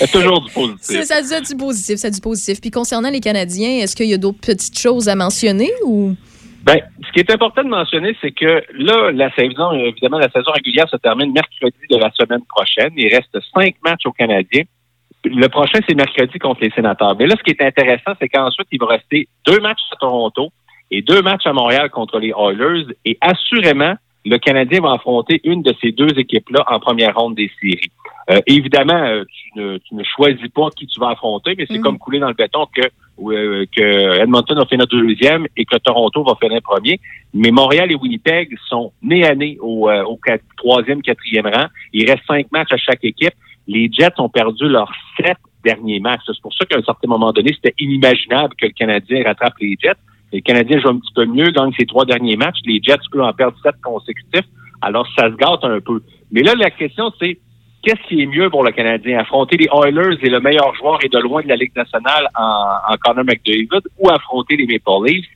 A toujours du positif. c'est- ça dit du positif, ça du positif. Puis concernant les Canadiens, est-ce qu'il y a d'autres petites choses à mentionner ou? Ben, ce qui est important de mentionner, c'est que là, la saison, évidemment, la saison régulière se termine mercredi de la semaine prochaine. Il reste cinq matchs aux Canadiens. Le prochain, c'est mercredi contre les sénateurs. Mais là, ce qui est intéressant, c'est qu'ensuite, il va rester deux matchs à Toronto et deux matchs à Montréal contre les Oilers. Et assurément, le Canadien va affronter une de ces deux équipes-là en première ronde des séries. Euh, évidemment, euh, tu, ne, tu ne choisis pas qui tu vas affronter, mais c'est comme couler dans le béton que, euh, que Edmonton va finir deuxième et que Toronto va finir premier. Mais Montréal et Winnipeg sont nez à nez au, euh, au quatre- troisième, quatrième rang. Il reste cinq matchs à chaque équipe. Les Jets ont perdu leurs sept derniers matchs. C'est pour ça qu'à un certain moment donné, c'était inimaginable que le Canadien rattrape les Jets. Les Canadiens jouent un petit peu mieux, gagnent ses trois derniers matchs. Les Jets, eux, en perdent sept consécutifs. Alors, ça se gâte un peu. Mais là, la question, c'est qu'est-ce qui est mieux pour le Canadien? Affronter les Oilers et le meilleur joueur est de loin de la Ligue nationale en, en Connor McDavid ou affronter les Maple Leafs?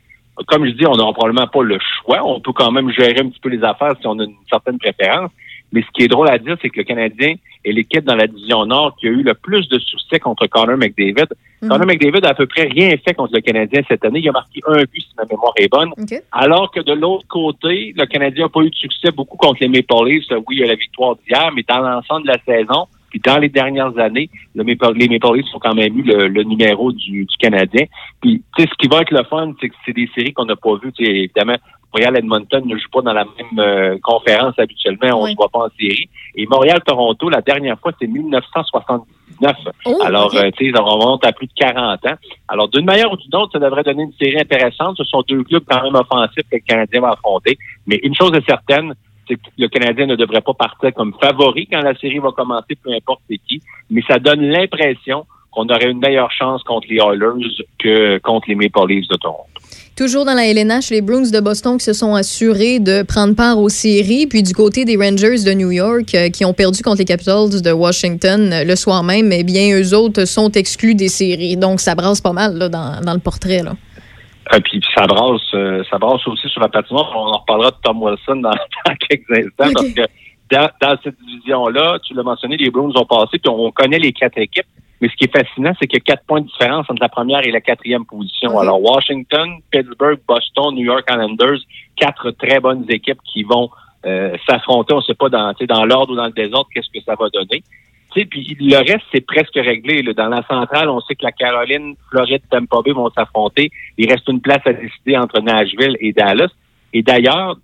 Comme je dis, on n'aura probablement pas le choix. On peut quand même gérer un petit peu les affaires si on a une certaine préférence. Mais ce qui est drôle à dire, c'est que le Canadien est l'équipe dans la division Nord qui a eu le plus de succès contre Connor McDavid. Mhm. Connor McDavid a à peu près rien fait contre le Canadien cette année. Il a marqué un but, si ma mémoire est bonne. Alors que de l'autre côté, le Canadien n'a pas eu de succès beaucoup contre les Maple Leafs. Oui, il y a la victoire d'hier, mais dans l'ensemble de la saison, puis dans les dernières années, le Maple, les Maple Leafs ont quand même eu le, le numéro du, du Canadien. Puis, tu sais, ce qui va être le fun, c'est que c'est des séries qu'on n'a pas vues. Tu sais, évidemment, Montréal-Edmonton ne joue pas dans la même euh, conférence habituellement. On ne se voit pas en série. Et Montréal-Toronto, la dernière fois, c'est 1979. Alors, euh, tu sais, on remonte à plus de 40 ans. Alors, d'une manière ou d'une autre, ça devrait donner une série intéressante. Ce sont deux clubs quand même offensifs que le Canadien va affronter. Mais une chose est certaine, le Canadien ne devrait pas partir comme favori quand la série va commencer, peu importe qui. Mais ça donne l'impression qu'on aurait une meilleure chance contre les Oilers que contre les Maple Leafs de Toronto. Toujours dans la LNH, les Bruins de Boston qui se sont assurés de prendre part aux séries, puis du côté des Rangers de New York euh, qui ont perdu contre les Capitals de Washington euh, le soir même, eh bien, eux autres sont exclus des séries. Donc, ça brasse pas mal dans, le portrait. Euh, puis ça brasse, euh, ça brasse aussi sur la patinoire. On en reparlera de Tom Wilson dans, dans quelques instants parce que dans, dans cette division-là, tu l'as mentionné, les Bruins ont passé, puis on connaît les quatre équipes. Mais ce qui est fascinant, c'est qu'il y a quatre points de différence entre la première et la quatrième position. Alors, Washington, Pittsburgh, Boston, New York Islanders, quatre très bonnes équipes qui vont euh, s'affronter. On ne sait pas dans, tu sais, dans l'ordre ou dans le désordre qu'est-ce que ça va donner. Puis le reste, c'est presque réglé. là. Dans la centrale, on sait que la Caroline, Floride, Tampa Bay vont s'affronter. Il reste une place à décider entre Nashville et Dallas. Et d'ailleurs,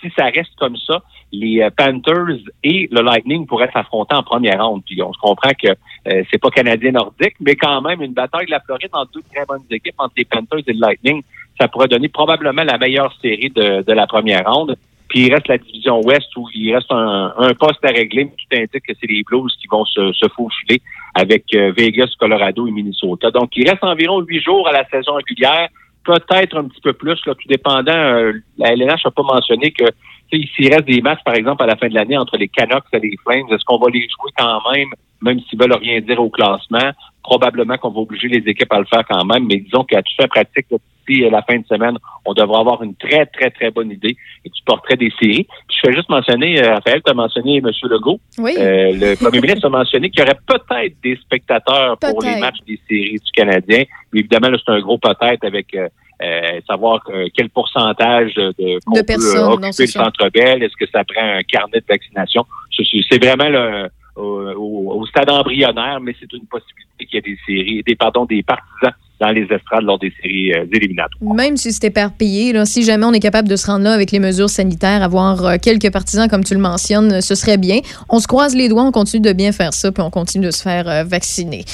si ça reste comme ça, les euh, Panthers et le Lightning pourraient s'affronter en première ronde. Puis on se comprend que euh, c'est pas canadien-nordique, mais quand même une bataille de la Floride entre deux très bonnes équipes, entre les Panthers et le Lightning, ça pourrait donner probablement la meilleure série de, de la première ronde. Puis il reste la division Ouest où il reste un, un poste à régler, mais tout indique que c'est les Blues qui vont se, se faufiler avec euh, Vegas, Colorado et Minnesota. Donc il reste environ huit jours à la saison régulière, peut-être un petit peu plus, là, tout dépendant. euh, la LNH n'a pas mentionné que s'il reste des matchs, par exemple, à la fin de l'année entre les Canucks et les Flames, est-ce qu'on va les jouer quand même, même s'ils veulent rien dire au classement? Probablement qu'on va obliger les équipes à le faire quand même, mais disons qu'à tout fait pratique, d'ici euh, la fin de semaine, on devrait avoir une très, très, très bonne idée et du portrait des séries. Puis je fais juste mentionner, euh, Raphaël, tu as mentionné M. Legault. Oui. Euh, le premier ministre a mentionné qu'il y aurait peut-être des spectateurs pour les matchs des séries du Canadien. Mais évidemment, là, c'est un gros peut-être avec euh, euh, savoir euh, quel pourcentage de, De peut, personnes, non, occuper le centre belle. Est-ce que ça prend un carnet de vaccination? C'est vraiment le, au, au- au stade embryonnaire, mais c'est une possibilité qu'il y ait des séries, des pardon, des partisans dans les estrades lors des séries euh, éliminatoires. Même si c'est éparpillé, là, si jamais on est capable de se rendre là avec les mesures sanitaires, avoir euh, quelques partisans comme tu le mentionnes, ce serait bien. On se croise les doigts, on continue de bien faire ça, puis on continue de se faire euh, vacciner.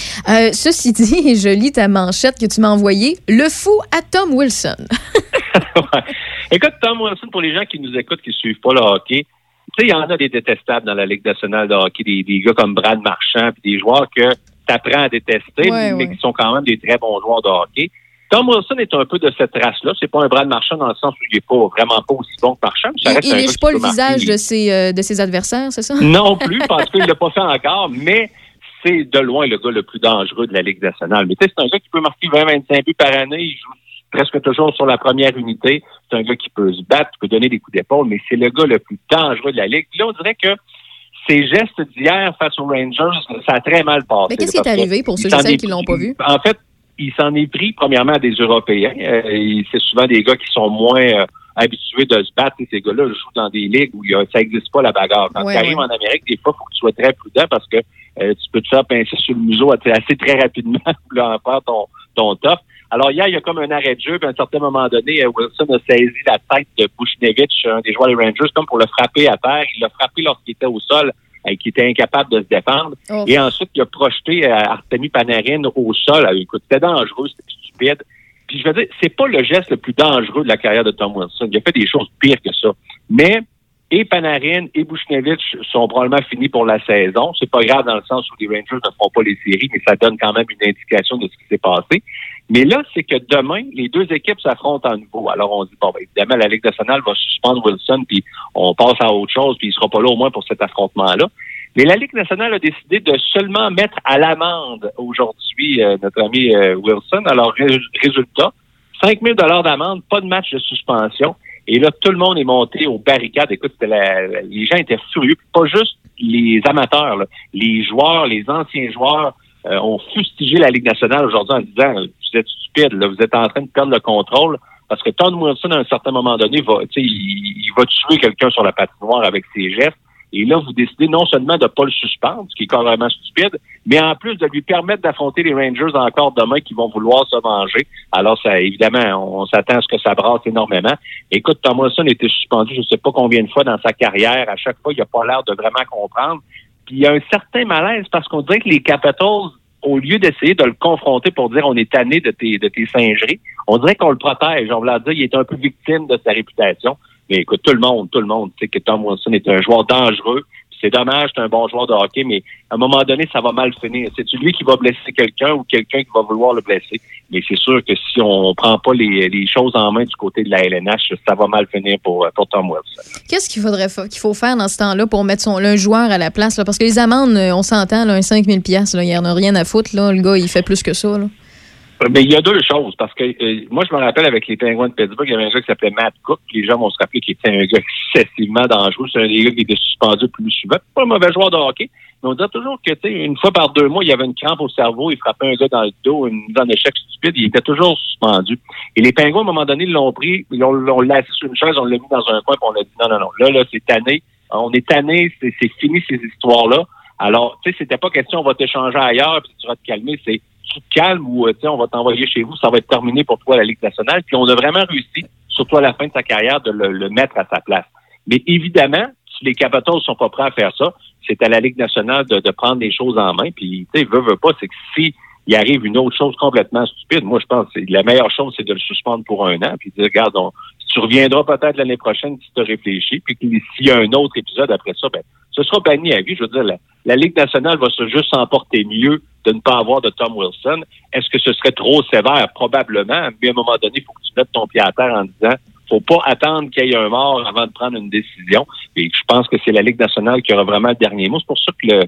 Ceci dit, je lis ta manchette que tu m'as envoyée. Le fou à Tom Wilson. Écoute, Tom Wilson, pour les gens qui nous écoutent, qui ne suivent pas le hockey, tu sais, il y en a des détestables dans la Ligue nationale de hockey, des, des gars comme Brad Marchand, puis des joueurs que tu apprends à détester, Ouais, mais ouais. qui sont quand même des très bons joueurs de hockey. Tom Wilson est un peu de cette race-là. C'est pas un Brad Marchand dans le sens où il est pas vraiment pas aussi bon que Marchand. ça Il, reste qui pas le visage de ses, euh, de ses adversaires, c'est ça? non plus, parce qu'il l'a pas fait encore, mais c'est de loin le gars le plus dangereux de la Ligue nationale. Mais tu sais, c'est un gars qui peut marquer 20-25 buts par année. Il joue presque toujours sur la première unité. C'est un gars qui peut se battre, qui peut donner des coups d'épaule, mais c'est le gars le plus dangereux de la Ligue. Puis là, on dirait que ses gestes d'hier face aux Rangers, ça a très mal passé. Mais qu'est-ce qui est arrivé pour ceux et celles qui l'ont pas vu? En fait, il s'en est pris premièrement à des Européens. Euh, c'est souvent des gars qui sont moins euh, habitués de se battre. Et ces gars-là jouent dans des ligues où il y a- ça n'existe pas la bagarre. Quand Ouais, tu arrives ouais. en Amérique, des fois, il faut que tu sois très prudent parce que euh, tu peux te faire pincer sur le museau assez, assez très rapidement pour en faire ton, ton top. Alors hier, il y a comme un arrêt de jeu, puis à un certain moment donné, euh, Wilson a saisi la tête de Bushnevich, un des joueurs des Rangers, comme pour le frapper à terre. Il l'a frappé lorsqu'il était au sol et qu'il était incapable de se défendre. Oh. Et ensuite, il a projeté euh, Artemi Panarin au sol. Euh, Écoute, c'était dangereux, c'était stupide. Puis je veux dire, c'est pas le geste le plus dangereux de la carrière de Tom Wilson. Il a fait des choses pires que ça. Mais et Panarin et Bushnevich sont probablement finis pour la saison. C'est pas grave dans le sens où les Rangers ne feront pas les séries, mais ça donne quand même une indication de ce qui s'est passé. Mais là, c'est que demain, les deux équipes s'affrontent à nouveau. Alors, on dit, bon, ben, évidemment, la Ligue nationale va suspendre Wilson, puis on passe à autre chose, puis il sera pas là au moins pour cet affrontement-là. Mais la Ligue nationale a décidé de seulement mettre à l'amende aujourd'hui euh, notre ami euh, Wilson. Alors, ré- résultat, 5 000 d'amende, pas de match de suspension. Et là, tout le monde est monté aux barricades. Écoute, la- les gens étaient furieux. Pas juste les amateurs, là. les joueurs, les anciens joueurs euh, ont fustigé la Ligue nationale aujourd'hui en disant vous êtes stupide, là, vous êtes en train de perdre le contrôle. Parce que Tom Wilson, à un certain moment donné, va, il, il va tuer quelqu'un sur la patinoire avec ses gestes. Et là, vous décidez non seulement de ne pas le suspendre, ce qui est carrément stupide, mais en plus de lui permettre d'affronter les Rangers encore demain qui vont vouloir se venger. Alors, ça, évidemment, on s'attend à ce que ça brasse énormément. Écoute, Tom Wilson été suspendu je ne sais pas combien de fois dans sa carrière. À chaque fois, il n'a pas l'air de vraiment comprendre. Puis il y a un certain malaise parce qu'on dirait que les Capitals, au lieu d'essayer de le confronter pour dire on est tanné de tes, de tes singeries, on dirait qu'on le protège. On va dire il est un peu victime de sa réputation. Mais écoute, tout le monde, tout le monde sait que Tom Wilson est un joueur dangereux. C'est dommage, c'est un bon joueur de hockey, mais à un moment donné, ça va mal finir. C'est lui qui va blesser quelqu'un ou quelqu'un qui va vouloir le blesser. Mais c'est sûr que si on prend pas les, choses en main du côté de la LNH, ça va mal finir pour, pour Tom Wilson. Qu'est-ce qu'il faudrait fa- qu'il faut faire dans ce temps-là pour mettre son, un joueur à la place? Parce que les amendes, euh, on s'entend, un 5 000 piastres, là, il n'y en a rien à foutre. Là. Le gars, il fait plus que ça. Mais il y a deux choses, parce que euh, moi, je me rappelle avec les Penguins de Pittsburgh, il y avait un gars qui s'appelait Matt Cook, les gens vont se rappeler qu'il était un gars excessivement dangereux. C'est un des gars qui était suspendu plus souvent. Pas un mauvais joueur de hockey, mais on dit toujours que, tu sais, une fois par deux mois, il y avait une crampe au cerveau, il frappait un gars dans le dos, une mise en échec stupide, il était toujours suspendu. Et les Penguins, à un moment donné, l'ont pris, ils l'ont assis sur une chaise, on l'a mis dans un coin, puis on a dit non, non, non, là, là, c'est tanné. On est tanné, c'est c'est fini ces histoires-là. Alors, tu sais, c'était pas question, on va t'échanger ailleurs, puis tu vas te calmer, c'est tu te calmes ou, euh, on va t'envoyer chez vous, ça va être terminé pour toi à la Ligue nationale. Puis on a vraiment réussi, surtout à la fin de sa carrière, de le, le mettre à sa place. Mais évidemment, si les Capitals sont pas prêts à faire ça, c'est à la Ligue nationale de, de prendre les choses en main. Puis, tu sais, veut, veut pas, c'est que si il arrive une autre chose complètement stupide. Moi, je pense que la meilleure chose, c'est de le suspendre pour un an, puis dire, regarde, on- tu reviendras peut-être l'année prochaine si tu as réfléchi, puis s'il y a un autre épisode après ça, ben, ce sera banni à vie. Je veux dire, la, Ligue nationale va se juste s'en porter mieux de ne pas avoir de Tom Wilson. Est-ce que ce serait trop sévère? Probablement, mais à un moment donné, il faut que tu mettes ton pied à terre en disant faut pas attendre qu'il y ait un mort avant de prendre une décision. Et je pense que c'est la Ligue nationale qui aura vraiment le dernier mot. C'est pour ça que le,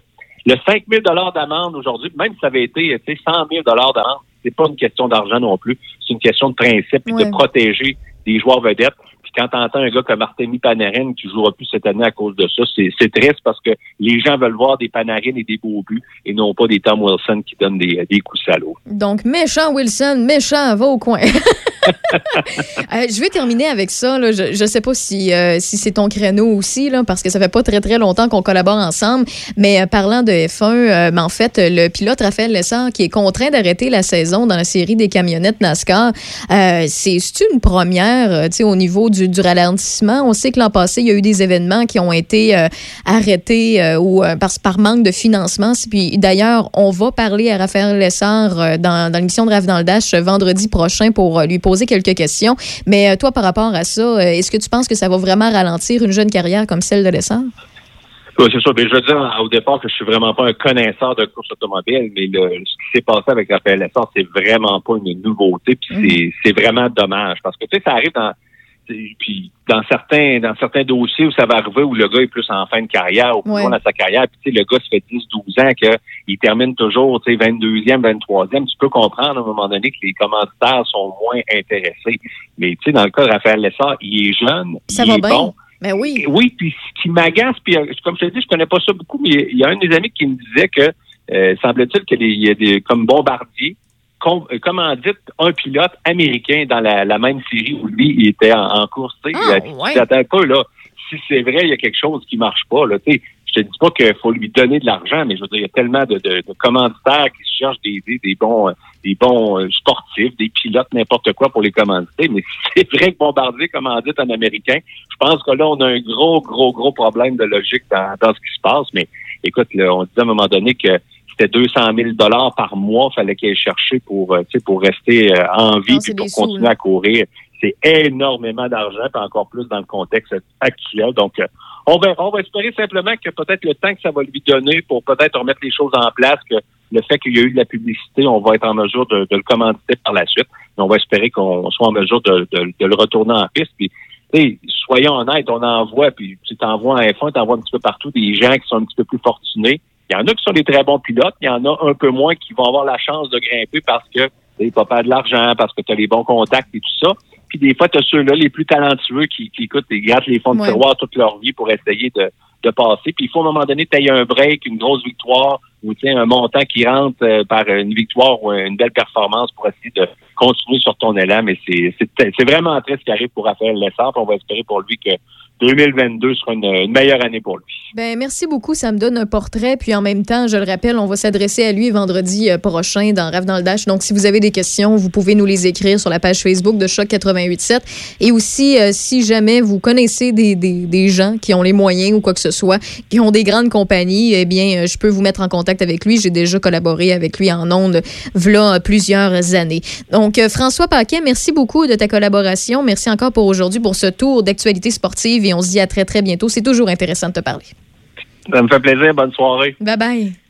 le 5 000 d'amende aujourd'hui, même si ça avait été tu sais, 100 000 d'amende, c'est pas une question d'argent non plus. C'est une question de principe et Ouais. de protéger des joueurs vedettes. Quand tu entends un gars comme Artemi Panarin qui jouera plus cette année à cause de ça, c'est triste parce que les gens veulent voir des Panarin et des beaux buts et non pas des Tom Wilson qui donnent des, coups salauds. Donc, méchant Wilson, méchant, va au coin. Euh, je vais terminer avec ça. Je ne sais pas si, euh, si c'est ton créneau aussi, parce que ça fait pas très, très longtemps qu'on collabore ensemble. Mais euh, parlant de F1, euh, ben, en fait, le pilote Raphaël Lessard, qui est contraint d'arrêter la saison dans la série des camionnettes NASCAR, c'est une première au niveau du, du ralentissement. On sait que l'an passé, il y a eu des événements qui ont été euh, arrêtés euh, ou euh, par, par manque de financement. Puis d'ailleurs, on va parler à Raphaël Lessard dans, dans l'émission de Rave dans le Dash vendredi prochain pour lui poser quelques questions. Mais toi, par rapport à ça, est-ce que tu penses que ça va vraiment ralentir une jeune carrière comme celle de Lessard? Oui, c'est ça. Mais je veux dire au départ que je suis vraiment pas un connaisseur de course automobile, mais le, ce qui s'est passé avec Raphaël Lessard, c'est vraiment pas une nouveauté. Puis c'est, c'est vraiment dommage parce que tu sais, ça arrive dans puis dans certains dans certains dossiers où ça va arriver où le gars est plus en fin de carrière ou plus Ouais. loin dans sa carrière, puis tu sais, le gars ça fait 10-12 ans qu'il termine toujours tu sais 22e, 23e, tu peux comprendre à un moment donné que les commanditaires sont moins intéressés. Mais tu sais, dans le cas de Raphaël Lessard, il est jeune, Ça il va est bien. bon. Ben oui. Oui, puis ce qui m'agace, puis euh, comme je te dis, je connais pas ça beaucoup, mais il y a un de mes amis qui me disait que euh, semble-t-il qu'il y a des comme Bombardier euh, commandite un pilote américain dans la, la même série où lui il était en, en course. Ah, Il a dit, ouais. Attends un peu là, si c'est vrai, il y a quelque chose qui marche pas là. Tu sais, je te dis pas qu'il faut lui donner de l'argent, mais je veux dire, il y a tellement de, de, de commanditaires qui se cherchent des, des, des bons, euh, des bons euh, sportifs, des pilotes, n'importe quoi pour les commanditer. Mais si c'est vrai que Bombardier commandite un Américain, je pense que là, on a un gros, gros, gros problème de logique dans, dans ce qui se passe. Mais écoute, là, on disait à un moment donné que c'était 200 000 dollars par mois, fallait qu'il aille chercher pour, euh, tu sais, pour rester euh, en vie c'est pour sous, continuer à courir. C'est énormément d'argent, puis encore plus dans le contexte actuel. Donc, euh, on va, on va espérer simplement que peut-être le temps que ça va lui donner pour peut-être remettre les choses en place, que le fait qu'il y a eu de la publicité, on va être en mesure de, de le commanditer par la suite. Mais on va espérer qu'on soit en mesure de, de- de le retourner en piste. Puis, soyons honnêtes, on en voit, puis tu t'envoies un F1, t'envoies un petit peu partout des gens qui sont un petit peu plus fortunés. Il y en a qui sont des très bons pilotes, il y en a un peu moins qui vont avoir la chance de grimper parce que tu pas perdre de l'argent, parce que tu as les bons contacts et tout ça. Puis des fois, tu as ceux-là, les plus talentueux, qui, qui écoutent, ils grattent les fonds de Ouais. tiroir toute leur vie pour essayer de, de passer. Puis il faut à un moment donné, tu un break, une grosse victoire, ou un montant qui rentre euh, par une victoire ou une belle performance pour essayer de continuer sur ton élan. Mais c'est vraiment triste ce qui arrive pour Raphaël Lessard. puis On va espérer pour lui que 2022 sera une, meilleure année pour lui. Ben, merci beaucoup. Ça me donne un portrait. Puis en même temps, je le rappelle, on va s'adresser à lui vendredi euh, prochain dans Rêve dans le Dash. Donc, si vous avez des questions, vous pouvez nous les écrire sur la page Facebook de Choc 887. Et aussi, euh, si jamais vous connaissez des, des, gens qui ont les moyens ou quoi que ce soit, qui ont des grandes compagnies, eh bien, euh, je peux vous mettre en contact avec lui. J'ai déjà collaboré avec lui en ondes v'là plusieurs années. Donc, François Paquet, merci beaucoup de ta collaboration. Merci encore pour aujourd'hui, pour ce tour d'actualité sportive. Et on se dit à très, très bientôt. C'est toujours intéressant de te parler. Ça me fait plaisir. Bonne soirée. Bye bye.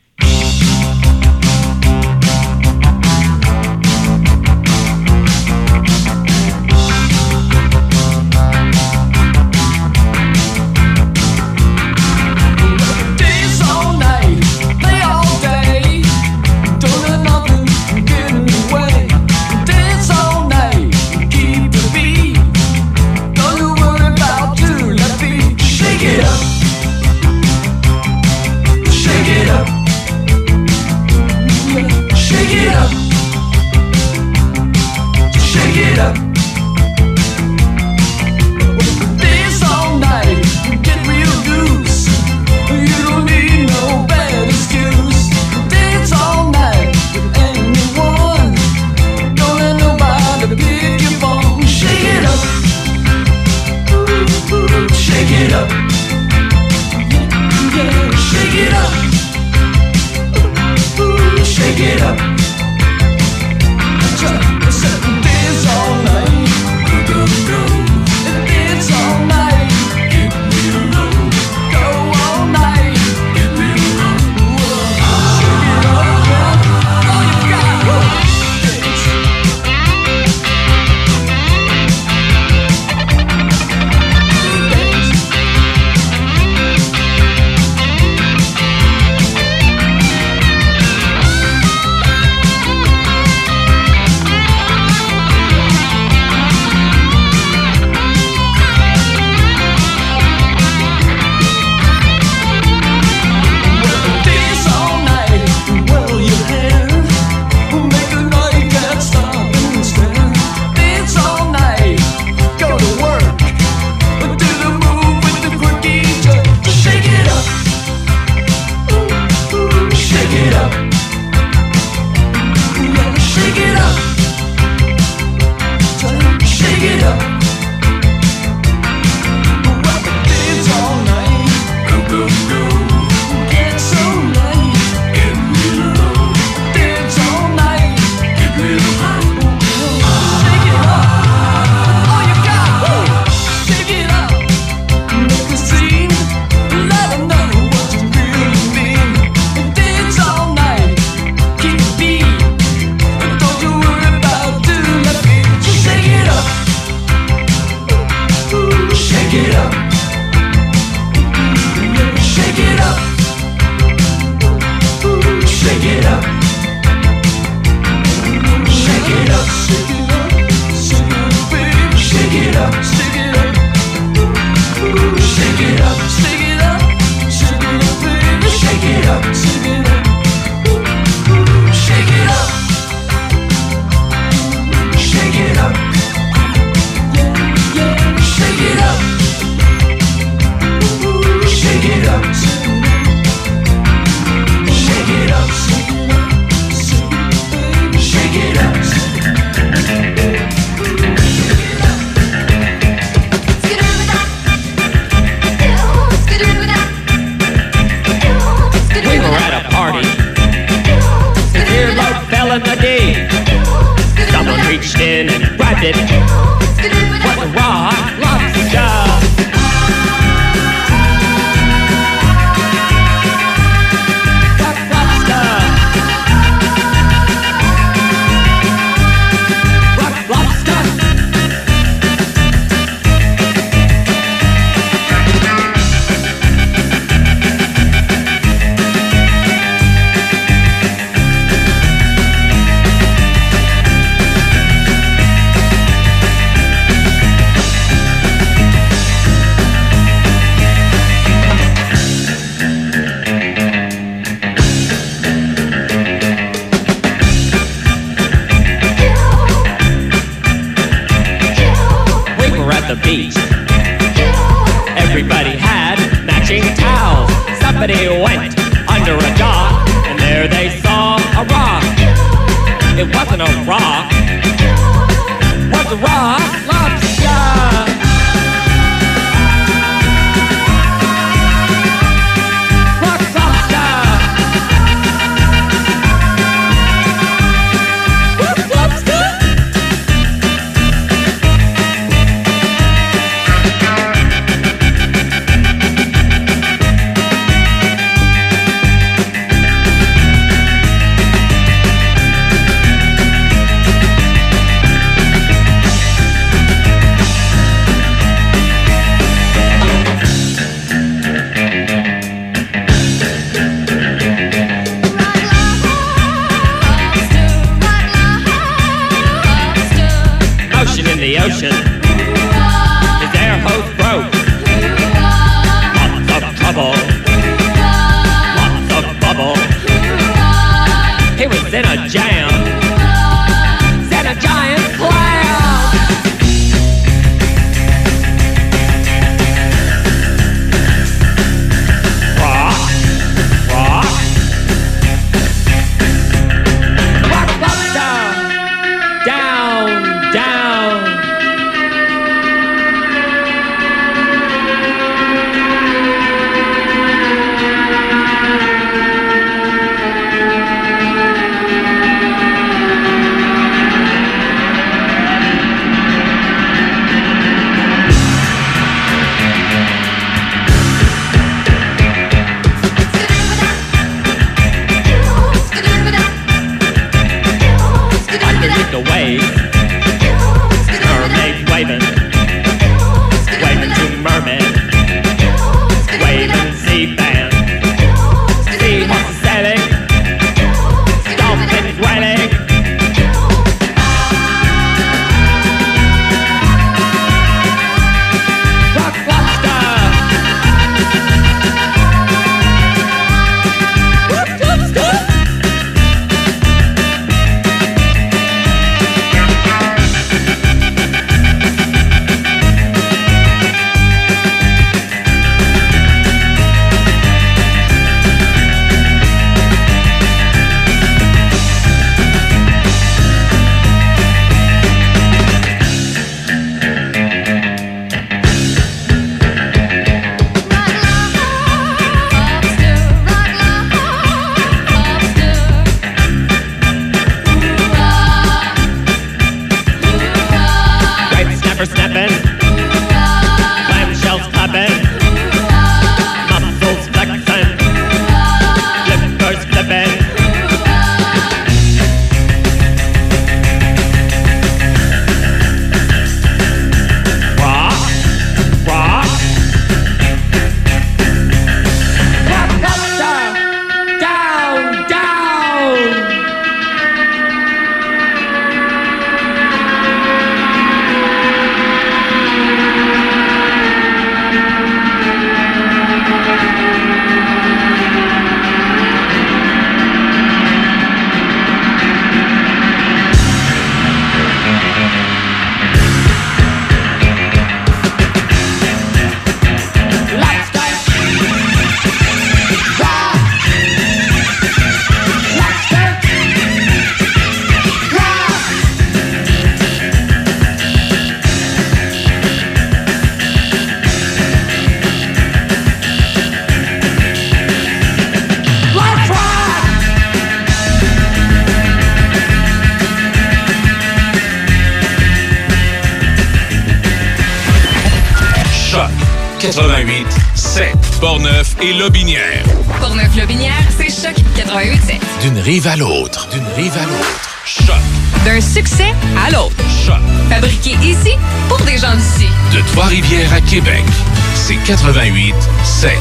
88 7.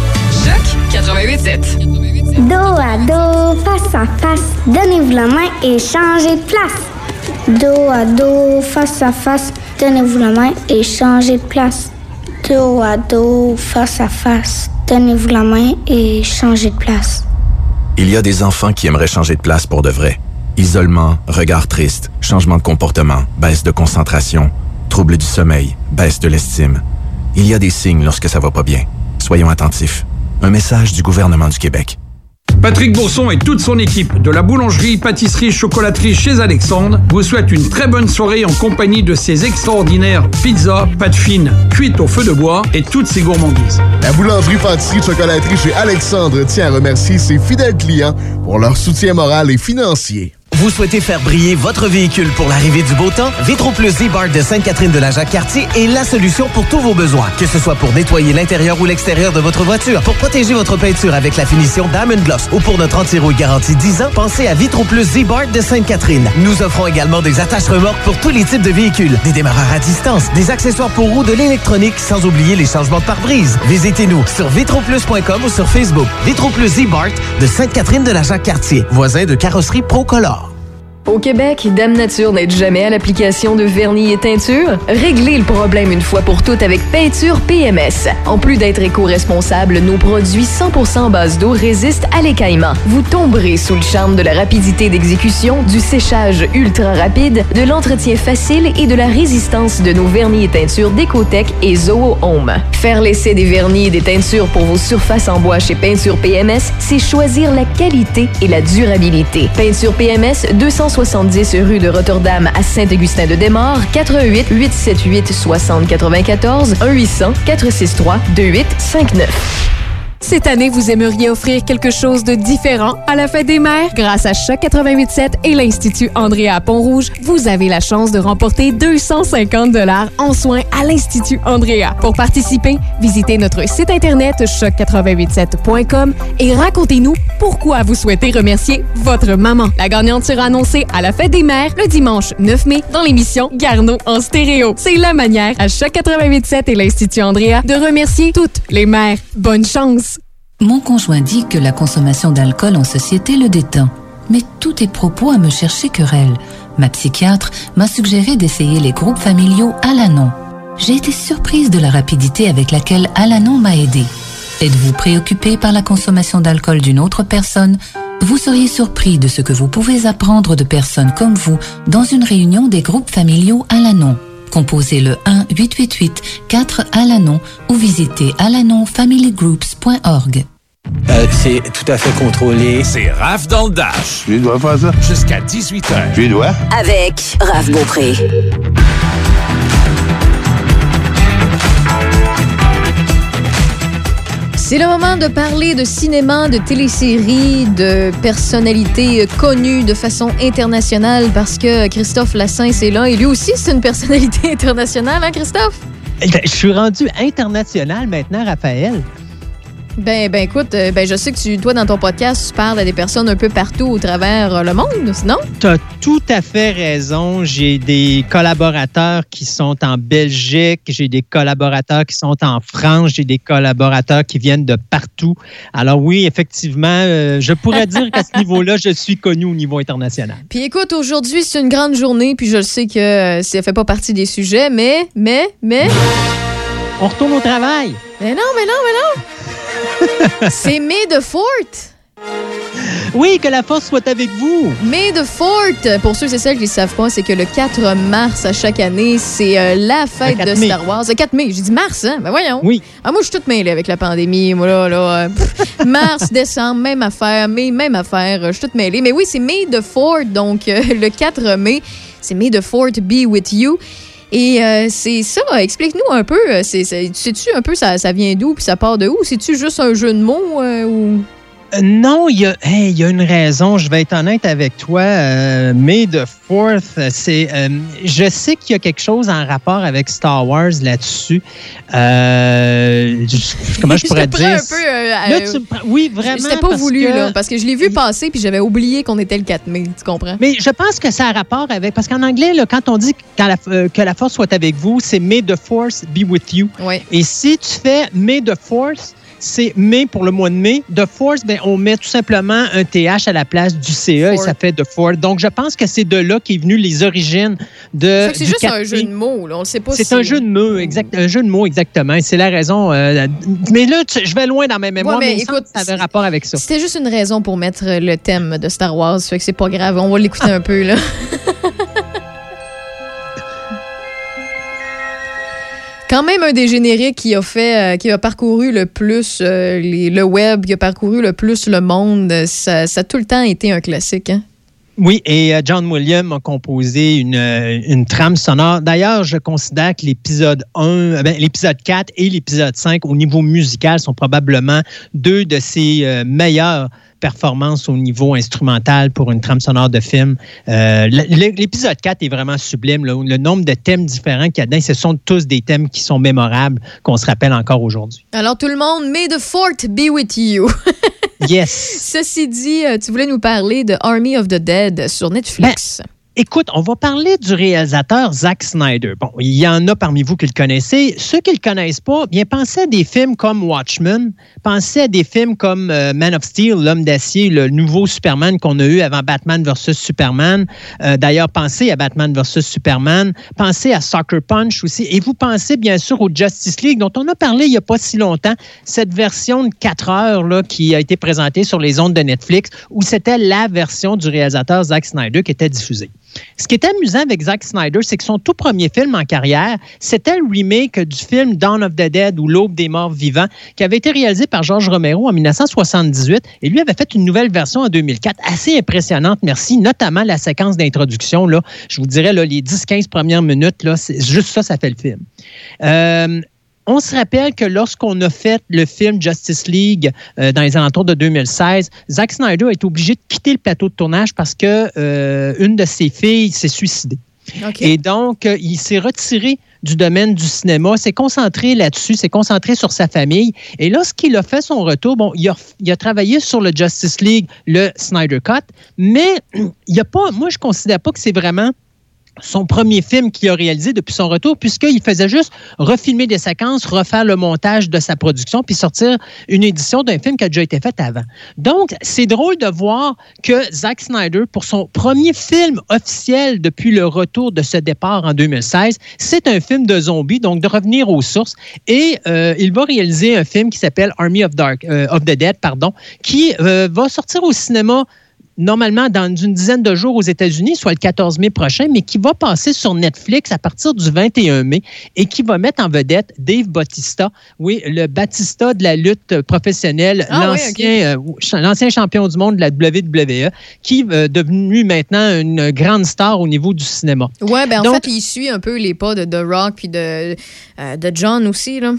Choc 88.7. Dos à dos, face à face, donnez-vous la main et changez de place. Dos à dos, face à face, donnez-vous la main et changez de place. Dos à dos, face à face, donnez-vous la main et changez de place. Il y a des enfants qui aimeraient changer de place pour de vrai. Isolement, regard triste, changement de comportement, baisse de concentration, troubles du sommeil, baisse de l'estime. Il y a des signes lorsque ça va pas bien. Soyons attentifs. Un message du gouvernement du Québec. Patrick Bourson et toute son équipe de la boulangerie, pâtisserie, chocolaterie chez Alexandre vous souhaitent une très bonne soirée en compagnie de ces extraordinaires pizzas, pâtes fines, cuites au feu de bois et toutes ces gourmandises. La boulangerie, pâtisserie, chocolaterie chez Alexandre tient à remercier ses fidèles clients pour leur soutien moral et financier. Vous souhaitez faire briller votre véhicule pour l'arrivée du beau temps? Vitro Plus Z-Bar de Sainte-Catherine de la Jacques-Cartier est la solution pour tous vos besoins. Que ce soit pour nettoyer l'intérieur ou l'extérieur de votre voiture, pour protéger votre peinture avec la finition Diamond Gloss ou pour notre anti-rouille garantie 10 ans, pensez à Vitro Plus Z-Bar de Sainte-Catherine. Nous offrons également des attaches remorques pour tous les types de véhicules, des démarreurs à distance, des accessoires pour roues, de l'électronique, sans oublier les changements de pare-brise. Visitez-nous sur vitroplus.com ou sur Facebook. Vitro Plus Z-Bar de Sainte-Catherine de la Jacques-Cartier, voisin de carrosserie Procolor. Au Québec, Dame Nature n'aide jamais à l'application de vernis et teinture. Réglez le problème une fois pour toutes avec Peinture PMS. En plus d'être éco-responsable, nos produits 100% base d'eau résistent à l'écaillement. Vous tomberez sous le charme de la rapidité d'exécution, du séchage ultra rapide, de l'entretien facile et de la résistance de nos vernis et teintures Décotech et Zoho Home. Faire l'essai des vernis et des teintures pour vos surfaces en bois chez Peinture PMS, c'est choisir la qualité et la durabilité. Peinture PMS 270 rue de Rotterdam à Saint-Augustin-de-Desmaures, 88 878 60 94 1 800 463 2859. Cette année, vous aimeriez offrir quelque chose de différent à la fête des mères? Grâce à Choc 887 et l'Institut Andrea Pont-Rouge, vous avez la chance de remporter 250 dollars en soins à l'Institut Andrea. Pour participer, visitez notre site internet choc887.com et racontez-nous pourquoi vous souhaitez remercier votre maman. La gagnante sera annoncée à la fête des mères le dimanche 9 mai dans l'émission Garneau en stéréo. C'est la manière à Choc 887 et l'Institut Andrea de remercier toutes les mères. Bonne chance! Mon conjoint dit que la consommation d'alcool en société le détend. Mais tous tes propos à me chercher querelle. Ma psychiatre m'a suggéré d'essayer les groupes familiaux Alanon. J'ai été surprise de la rapidité avec laquelle Alanon m'a aidé. Êtes-vous préoccupé par la consommation d'alcool d'une autre personne? Vous seriez surpris de ce que vous pouvez apprendre de personnes comme vous dans une réunion des groupes familiaux Alanon. Composez le 1-888-4-ALANON ou visitez alanonfamilygroups.org. Euh, c'est tout à fait contrôlé. C'est Raph dans le Dash. Je dois faire ça? Jusqu'à 18h. Je dois? Avec Raph Beaupré. C'est le moment de parler de cinéma, de téléséries, de personnalités connues de façon internationale parce que Christophe Lassens est là et lui aussi c'est une personnalité internationale, hein Christophe? Eh Je suis rendu international maintenant, Raphaël. Ben, ben écoute, euh, ben je sais que tu, toi dans ton podcast, tu parles à des personnes un peu partout au travers euh, le monde, non? Tu as tout à fait raison. J'ai des collaborateurs qui sont en Belgique, j'ai des collaborateurs qui sont en France, j'ai des collaborateurs qui viennent de partout. Alors oui, effectivement, euh, je pourrais dire qu'à ce niveau-là, je suis connu au niveau international. Puis écoute, aujourd'hui c'est une grande journée, puis je le sais que ça fait pas partie des sujets, mais, mais, mais. On retourne au travail. Mais non, mais non, mais non! C'est May the Fourth! Oui, que la force soit avec vous. May the Fourth, pour ceux et celles qui ne savent pas, c'est que le 4 mars à chaque année, c'est euh, la fête Le 4 de mai. Star Wars. Le 4 mai, j'ai dit mars, hein? Ben voyons. Oui. Ah, moi, je suis toute mêlée avec la pandémie. Moi, là, là. euh, mars, décembre, même affaire. Mai, même affaire. euh, Je suis toute mêlée. Mais oui, c'est May the Fourth, donc euh, le 4 mai, c'est May the Fourth be with you. Et euh, c'est ça, explique-nous un peu, euh, sais-tu un peu ça, ça vient d'où puis ça part de où? C'est-tu juste un jeu de mots euh, ou... Non, il y, a, hey, y a une raison. Je vais être honnête avec toi. Euh, May the Fourth, euh, c'est. euh, je sais qu'il y a quelque chose en rapport avec Star Wars là-dessus. Euh, je- comment je pourrais te dire? un peu, euh, Là, tu me Oui, vraiment. C'était pas parce voulu, que- là, parce que je l'ai vu passer puis j'avais oublié qu'on était le 4 mai, tu comprends? Mais je pense que ça a rapport avec. Parce qu'en anglais, là, quand on dit quand la- euh, que la force soit avec vous, c'est May the Force be with you. Ouais. Et si tu fais May the Force, c'est mai pour le mois de mai. The Force, ben, on met tout simplement un TH à la place du CE et ça fait The Force. Donc, je pense que c'est de là qu'est venu les origines de. C'est juste 4 un jeu de mots, là, on le sait pas C'est si- un jeu de mots, exact, un jeu de mots exactement. Et c'est la raison. euh, mais là, tu- je vais loin dans mes mémoires, Ouais, mais mais, écoute, ça avait rapport avec ça. C'était juste une raison pour mettre le thème de Star Wars, fait que c'est pas grave, on va l'écouter un peu, là. Quand même un des génériques qui a fait, euh, qui a parcouru le plus euh, le web, qui a parcouru le plus le monde. Ça, ça a tout le temps été un classique. Hein? Oui, et euh, John Williams a composé une, euh, une trame sonore. D'ailleurs, je considère que l'épisode 1, euh, ben, l'épisode 4 et l'épisode 5, au niveau musical, sont probablement deux de ses euh, meilleures performances au niveau instrumental pour une trame sonore de film. L'épisode 4 est vraiment sublime. là. Le nombre de thèmes différents qu'il y a dedans, ce sont tous des thèmes qui sont mémorables, qu'on se rappelle encore aujourd'hui. Alors tout le monde, may the fort be with you. Yes. Ceci dit, euh, tu voulais nous parler de Army of the Dead sur Netflix. Écoute, on va parler du réalisateur Zack Snyder. Bon, il y en a parmi vous qui le connaissez. Ceux qui le connaissent pas, bien pensez à des films comme Watchmen, pensez à des films comme euh, Man of Steel, l'homme d'acier, le nouveau Superman qu'on a eu avant Batman versus Superman. Euh, D'ailleurs, pensez à Batman versus Superman, pensez à Soccer Punch aussi, et vous pensez bien sûr au Justice League dont on a parlé il y a pas si longtemps, cette version de 4 heures là, qui a été présentée sur les ondes de Netflix, où c'était la version du réalisateur Zack Snyder qui était diffusée. Ce qui est amusant avec Zack Snyder, c'est que son tout premier film en carrière, c'était le remake du film Dawn of the Dead ou L'Aube des morts vivants, qui avait été réalisé par George Romero en 1978 et lui avait fait une nouvelle version en 2004, assez impressionnante, merci, notamment la séquence d'introduction. Je vous dirais, là, les 10-15 premières minutes, là, juste ça, ça fait le film. Euh, on se rappelle que lorsqu'on a fait le film Justice League euh, dans les alentours de 2016, Zack Snyder est obligé de quitter le plateau de tournage parce que euh, une de ses filles s'est suicidée. Et donc, euh, il s'est retiré du domaine du cinéma, s'est concentré là-dessus, s'est concentré sur sa famille. Et lorsqu'il a fait son retour, bon, il a, il a travaillé sur le Justice League, le Snyder Cut, mais il y a pas, moi, je ne considère pas que c'est vraiment son premier film qu'il a réalisé depuis son retour, puisqu'il faisait juste refilmer des séquences, refaire le montage de sa production, puis sortir une édition d'un film qui a déjà été fait avant. Donc, c'est drôle de voir que Zack Snyder, pour son premier film officiel depuis le retour de ce départ en 2016, c'est un film de zombies, donc de revenir aux sources. Et euh, il va réaliser un film qui s'appelle Army of, Dark, euh, of the Dead, pardon, qui euh, va sortir au cinéma normalement dans une dizaine de jours aux États-Unis, soit le 14 mai prochain, mais qui va passer sur Netflix à partir du 21 mai et qui va mettre en vedette Dave Bautista, oui, le Batista de la lutte professionnelle, Ah oui, l'ancien euh, l'ancien champion du monde de la WWE, qui est euh, devenu maintenant une grande star au niveau du cinéma. Ouais, ben en Donc- fait, il suit un peu les pas de The Rock puis de, euh, de John aussi. Là.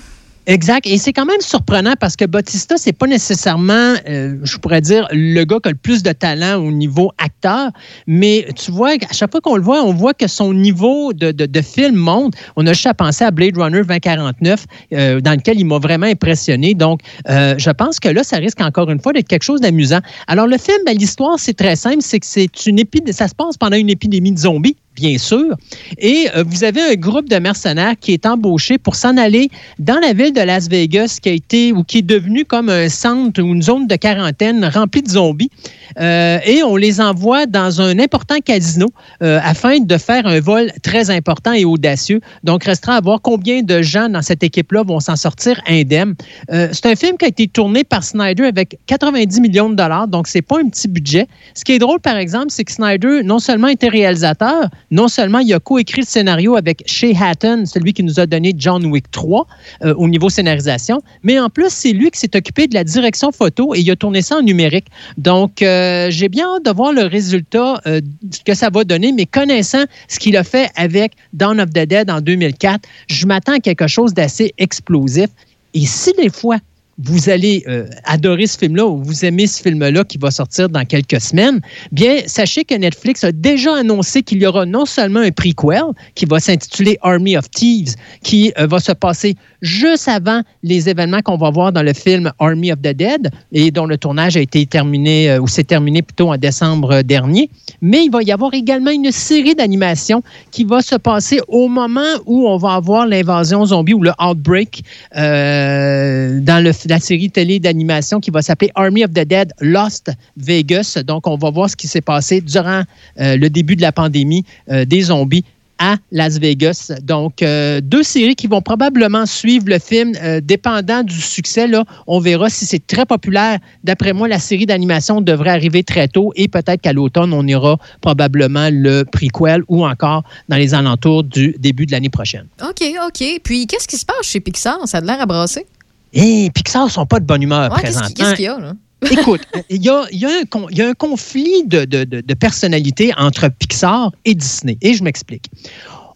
Exact. Et c'est quand même surprenant parce que Bautista, c'est pas nécessairement, euh, je pourrais dire, le gars qui a le plus de talent au niveau acteur. Mais tu vois, à chaque fois qu'on le voit, on voit que son niveau de, film monte. On a juste à penser à Blade Runner 2049, euh, dans lequel il m'a vraiment impressionné. Donc, euh, je pense que là, ça risque encore une fois d'être quelque chose d'amusant. Alors, le film, ben, l'histoire, c'est très simple. C'est que c'est une épidémie, ça se passe pendant une épidémie de zombies bien sûr. Et euh, vous avez un groupe de mercenaires qui est embauché pour s'en aller dans la ville de Las Vegas qui a été ou qui est devenu comme un centre ou une zone de quarantaine remplie de zombies. Euh, et on les envoie dans un important casino euh, afin de faire un vol très important et audacieux. Donc, restera à voir combien de gens dans cette équipe-là vont s'en sortir indemnes. C'est un film qui a été tourné par Snyder avec 90 millions de dollars, donc c'est pas un petit budget. Ce qui est drôle, par exemple, c'est que Snyder, non seulement était réalisateur, non seulement il a coécrit le scénario avec Shea Hatton, celui qui nous a donné John Wick 3 euh, au niveau scénarisation, mais en plus, c'est lui qui s'est occupé de la direction photo et il a tourné ça en numérique. Donc, euh, j'ai bien hâte de voir le résultat euh, que ça va donner, mais connaissant ce qu'il a fait avec Dawn of the Dead en 2004, je m'attends à quelque chose d'assez explosif. Et si des fois, vous allez euh, adorer ce film-là ou vous aimez ce film-là qui va sortir dans quelques semaines, bien, sachez que Netflix a déjà annoncé qu'il y aura non seulement un prequel qui va s'intituler Army of Thieves, qui euh, va se passer juste avant les événements qu'on va voir dans le film Army of the Dead et dont le tournage a été terminé euh, ou s'est terminé plutôt en décembre dernier. Mais il va y avoir également une série d'animations qui va se passer au moment où on va avoir l'invasion zombie ou le outbreak dans le- la série télé d'animation qui va s'appeler Army of the Dead Lost Vegas. Donc, on va voir ce qui s'est passé durant euh, le début de la pandémie euh, des zombies à Las Vegas. Donc, euh, deux séries qui vont probablement suivre le film, dépendant du succès. On verra si c'est très populaire. D'après moi, la série d'animation devrait arriver très tôt et peut-être qu'à l'automne, on ira probablement le prequel ou encore dans les alentours du début de l'année prochaine. OK, OK. Puis, qu'est-ce qui se passe chez Pixar? Ça a l'air à brasser. Et Pixar ne sont pas de bonne humeur Ouais, présentement. qu'est-ce qu'il y a, là? Écoute, il y a, il y a un con- il y a un conflit de, de, de, de personnalité entre Pixar et Disney. Et je m'explique.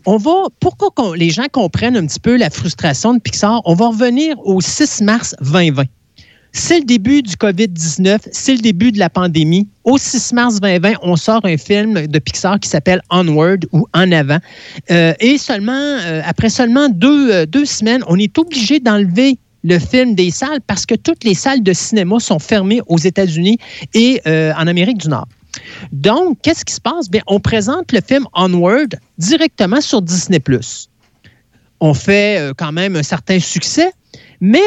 On va, pour que les gens comprennent un petit peu la frustration de Pixar, on va revenir au 6 mars 2020. C'est le début du COVID-19, c'est le début de la pandémie. Au 6 mars 2020, on sort un film de Pixar qui s'appelle Onward ou En avant. Euh, et seulement, euh, après seulement deux, euh, deux semaines, on est obligé d'enlever le film des salles parce que toutes les salles de cinéma sont fermées aux États-Unis et euh, en Amérique du Nord. Donc, qu'est-ce qui se passe? Bien, on présente le film Onward directement sur Disney+. On fait euh, quand même un certain succès, mais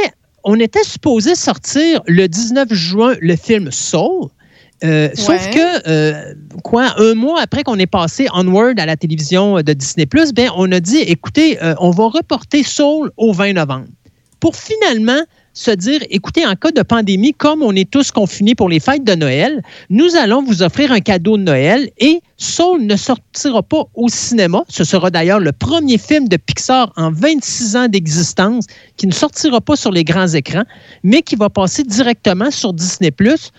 on était supposé sortir le 19 juin le film Soul. Euh, Sauf que, euh, quoi, un mois après qu'on ait passé Onward à la télévision de Disney+, ben, on a dit, écoutez, on va reporter Soul au 20 novembre pour finalement se dire, écoutez, en cas de pandémie, comme on est tous confinés pour les fêtes de Noël, nous allons vous offrir un cadeau de Noël et Soul ne sortira pas au cinéma. Ce sera d'ailleurs le premier film de Pixar en 26 ans d'existence qui ne sortira pas sur les grands écrans, mais qui va passer directement sur Disney Plus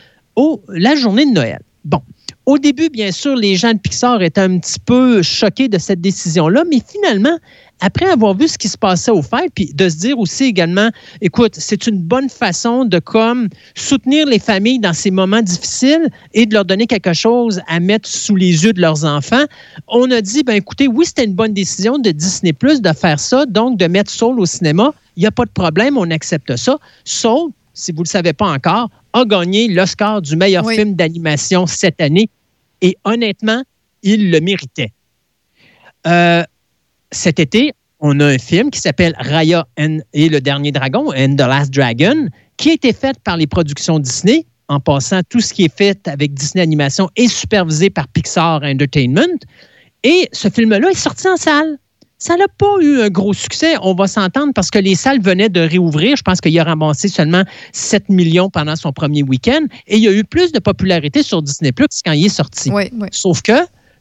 la journée de Noël. Bon. Au début, bien sûr, les gens de Pixar étaient un petit peu choqués de cette décision-là, mais finalement, après avoir vu ce qui se passait au fait, puis de se dire aussi également, écoute, c'est une bonne façon de comme soutenir les familles dans ces moments difficiles et de leur donner quelque chose à mettre sous les yeux de leurs enfants. On a dit, ben écoutez, oui, c'était une bonne décision de Disney Plus de faire ça, donc de mettre Soul au cinéma. Il n'y a pas de problème, on accepte ça. Soul, si vous ne le savez pas encore, a gagné l'Oscar du meilleur film d'animation cette année. Et honnêtement, il le méritait. Euh, cet été, on a un film qui s'appelle Raya and- et le dernier dragon, and the Last Dragon, qui a été fait par les productions Disney. En passant, tout ce qui est fait avec Disney Animation est supervisé par Pixar Entertainment. Et ce film-là est sorti en salle. Ça n'a pas eu un gros succès, on va s'entendre, parce que les salles venaient de réouvrir. Je pense qu'il a ramassé seulement 7 millions pendant son premier week-end. Et il y a eu plus de popularité sur Disney Plus quand il est sorti. Sauf que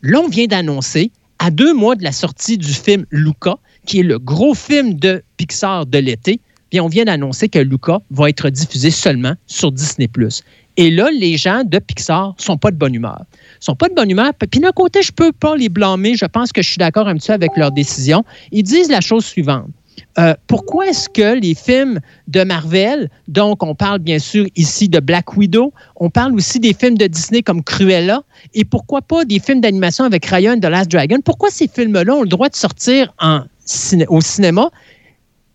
là, on vient d'annoncer, à deux mois de la sortie du film Luca, qui est le gros film de Pixar de l'été, bien, on vient d'annoncer que Luca va être diffusé seulement sur Disney+. Et là, les gens de Pixar sont pas de bonne humeur. Ils sont pas de bonne humeur. Puis d'un côté, je peux pas les blâmer. Je pense que je suis d'accord un petit peu avec leur décision. Ils disent la chose suivante. Euh, pourquoi est-ce que les films de Marvel, donc on parle bien sûr ici de Black Widow, on parle aussi des films de Disney comme Cruella, et pourquoi pas des films d'animation avec Ryan de Last Dragon, pourquoi ces films-là ont le droit de sortir au cinéma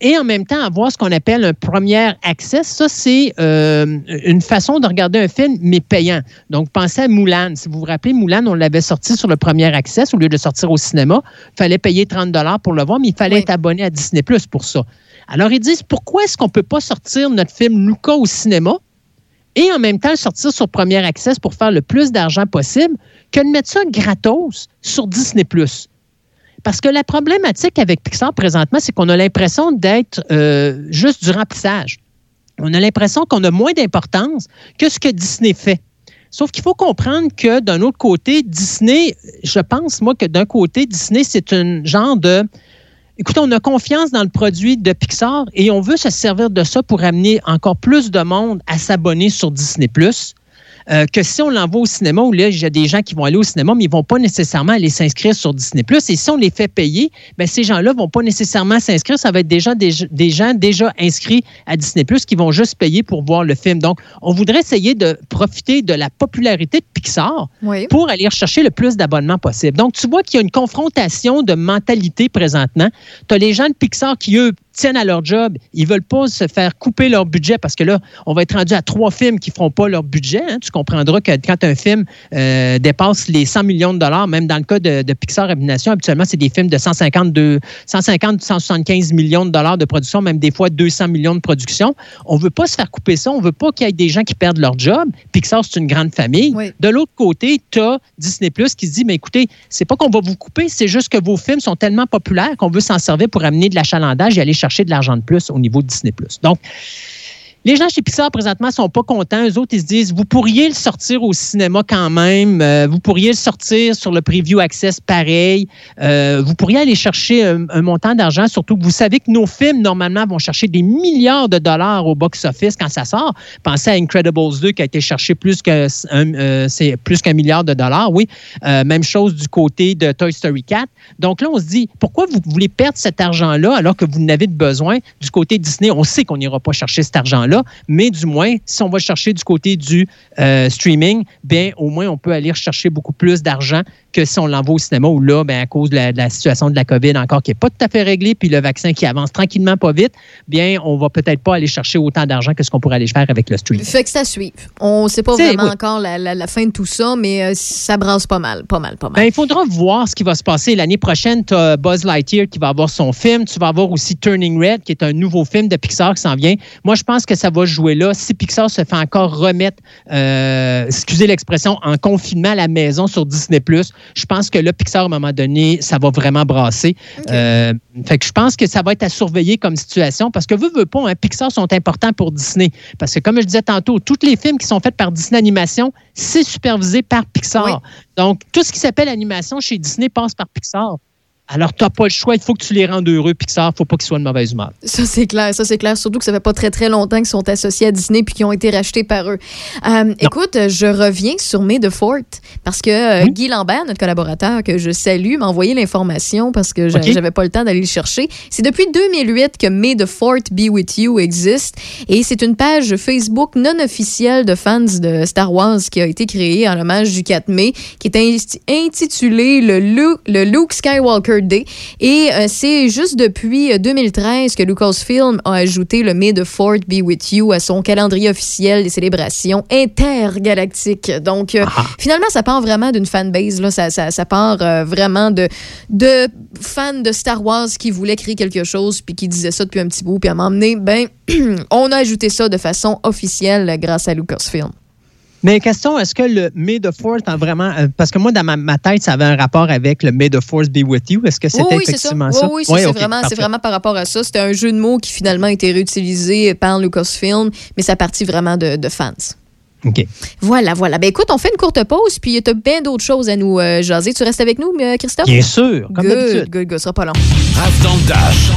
et en même temps avoir ce qu'on appelle un premier access. Ça, c'est euh, une façon de regarder un film, mais payant. Donc, pensez à Moulin. Si vous vous rappelez, Moulin, on l'avait sorti sur le premier access au lieu de sortir au cinéma. Il fallait payer 30 pour le voir, mais il fallait être abonné à Disney Plus pour ça. Alors, ils disent pourquoi est-ce qu'on ne peut pas sortir notre film Luca au cinéma et en même temps le sortir sur Premier Access pour faire le plus d'argent possible que de mettre ça gratos sur Disney+. Parce que la problématique avec Pixar présentement, c'est qu'on a l'impression d'être euh, juste du remplissage. On a l'impression qu'on a moins d'importance que ce que Disney fait. Sauf qu'il faut comprendre que d'un autre côté, Disney, je pense, moi, que d'un côté, Disney, c'est un genre de Écoutez, on a confiance dans le produit de Pixar et on veut se servir de ça pour amener encore plus de monde à s'abonner sur Disney euh, que si on l'envoie au cinéma, où là, il y a des gens qui vont aller au cinéma, mais ils ne vont pas nécessairement aller s'inscrire sur Disney Et si on les fait payer, ben, ces gens-là ne vont pas nécessairement s'inscrire. Ça va être des gens, des, des gens déjà inscrits à Disney qui vont juste payer pour voir le film. Donc, on voudrait essayer de profiter de la popularité de Pixar Oui. pour aller rechercher le plus d'abonnements possible. Donc, tu vois qu'il y a une confrontation de mentalité présentement. Tu as les gens de Pixar qui, eux, tiennent à leur job. Ils veulent pas se faire couper leur budget parce que là, on va être rendu à trois films qui feront pas leur budget. hein. Tu comprendras que quand un film euh, dépasse les 100 millions de dollars, même dans le cas de, de Pixar Animation, habituellement, c'est des films de 150, de 150, 175 millions de dollars de production, même des fois 200 millions de production. On veut pas se faire couper ça. On veut pas qu'il y ait des gens qui perdent leur job. Pixar, c'est une grande famille. De l'autre côté, tu as Disney Plus qui se dit, mais écoutez, c'est pas qu'on va vous couper, c'est juste que vos films sont tellement populaires qu'on veut s'en servir pour amener de l'achalandage et aller chercher de l'argent de plus au niveau de Disney. Donc, les gens chez Pixar présentement sont pas contents. Eux autres, ils se disent, vous pourriez le sortir au cinéma quand même. Euh, vous pourriez le sortir sur le preview access pareil. Euh, vous pourriez aller chercher un, montant d'argent, surtout que vous savez que nos films, normalement, vont chercher des milliards de dollars au box-office quand ça sort. Pensez à Incredibles 2 qui a été cherché plus que un- euh, plus qu'un milliard de dollars, oui. Même chose du côté de Toy Story 4. Donc là, on se dit, pourquoi vous voulez perdre cet argent-là alors que vous n'avez de besoin? Du côté Disney? On sait qu'on n'ira pas chercher cet argent-là, mais du moins, si on va chercher du côté du euh, streaming, bien, au moins, on peut aller chercher beaucoup plus d'argent que si on l'envoie au cinéma où là, bien, à cause de la, de la situation de la COVID encore qui n'est pas tout à fait réglée, puis le vaccin qui avance tranquillement, pas vite, bien, on va peut-être pas aller chercher autant d'argent que ce qu'on pourrait aller faire avec le streaming. Fait que ça suit. On sait pas vraiment oui. encore la, la- la fin de tout ça, mais euh, ça brasse pas mal, pas mal, pas mal. Ben, il faudra voir ce qui va se passer. L'année prochaine, tu as Buzz Lightyear qui va avoir son film. Tu vas avoir aussi Turning Red, qui est un nouveau film de Pixar qui s'en vient. Moi, je pense que ça va jouer là. Si Pixar se fait encore remettre, euh, excusez l'expression, en confinement à la maison sur Disney+, je pense que là, Pixar, à un moment donné, ça va vraiment brasser. Euh, fait que je pense que ça va être à surveiller comme situation parce que, veux, veux pas, hein, Pixar sont importants pour Disney. Parce que, comme je disais tantôt, tous les films qui sont faits par Disney Animation, c'est supervisé par Pixar. Donc, tout ce qui s'appelle animation chez Disney passe par Pixar. Alors, tu n'as pas le choix, il faut que tu les rendes heureux, Pixar. Il ne faut pas qu'ils soient de mauvaise humeur. Ça, c'est clair. Ça, c'est clair. Surtout que ça fait pas très, très longtemps qu'ils sont associés à Disney puis qu'ils ont été rachetés par eux. Euh, écoute, je reviens sur May the Fort parce que euh, Guy Lambert, notre collaborateur que je salue, m'a envoyé l'information parce que j'avais pas le temps d'aller le chercher. C'est depuis 2008 que May the Fort Be With You existe et c'est une page Facebook non officielle de fans de Star Wars qui a été créée en hommage du 4 mai qui est intitulée le, le Luke Skywalker Day. Et euh, c'est juste depuis euh, 2013 que Lucasfilm a ajouté le May the Fourth Be With You à son calendrier officiel des célébrations intergalactiques. Donc, euh, finalement, ça part vraiment d'une fanbase. Là. Ça, ça, ça part euh, vraiment de, de fans de Star Wars qui voulaient créer quelque chose puis qui disaient ça depuis un petit bout. Puis à m'emmener, ben, on a ajouté ça de façon officielle grâce à Lucasfilm. Mais question, est-ce que le May the Force a vraiment. euh, parce que moi, dans ma, ma tête, ça avait un rapport avec le May the Force be with you. Est-ce que c'était Oui, oui, c'est ça. effectivement Oui, ça? oui, c'est vraiment, vraiment par rapport à ça. C'était un jeu de mots qui finalement a été réutilisé par Lucasfilm, mais ça partit vraiment de, de fans. OK. Voilà, voilà. Ben écoute, on fait une courte pause, puis tu as bien d'autres choses à nous euh, jaser. Tu restes avec nous, euh, Christophe? Bien sûr, comme good, d'habitude. good, good, ça sera pas long. Rave dans le dash.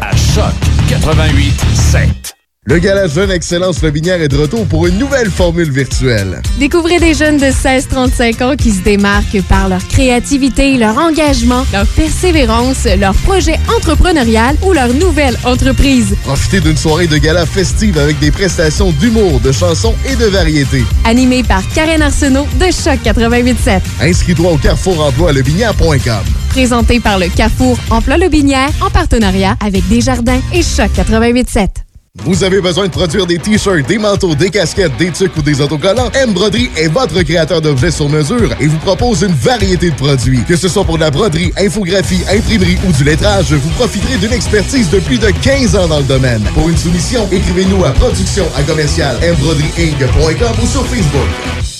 À choc 88 7. Le Gala Jeune Excellence Lobinière est de retour pour une nouvelle formule virtuelle. Découvrez des jeunes de 16-35 ans qui se démarquent par leur créativité, leur engagement, leur persévérance, leur projet entrepreneurial ou leur nouvelle entreprise. Profitez d'une soirée de gala festive avec des prestations d'humour, de chansons et de variétés. Animé par Karen Arsenault de Choc 88.7. Inscris-toi au Carrefour Emploi Lobinière.com. Présenté par le Carrefour Emploi Lobinière en partenariat avec Desjardins et Choc 88.7. Vous avez besoin de produire des t-shirts, des manteaux, des casquettes, des tucs ou des autocollants? M Broderie est votre créateur d'objets sur mesure et vous propose une variété de produits. Que ce soit pour de la broderie, infographie, imprimerie ou du lettrage, vous profiterez d'une expertise de plus de 15 ans dans le domaine. Pour une soumission, écrivez-nous à production à commercial ou sur Facebook.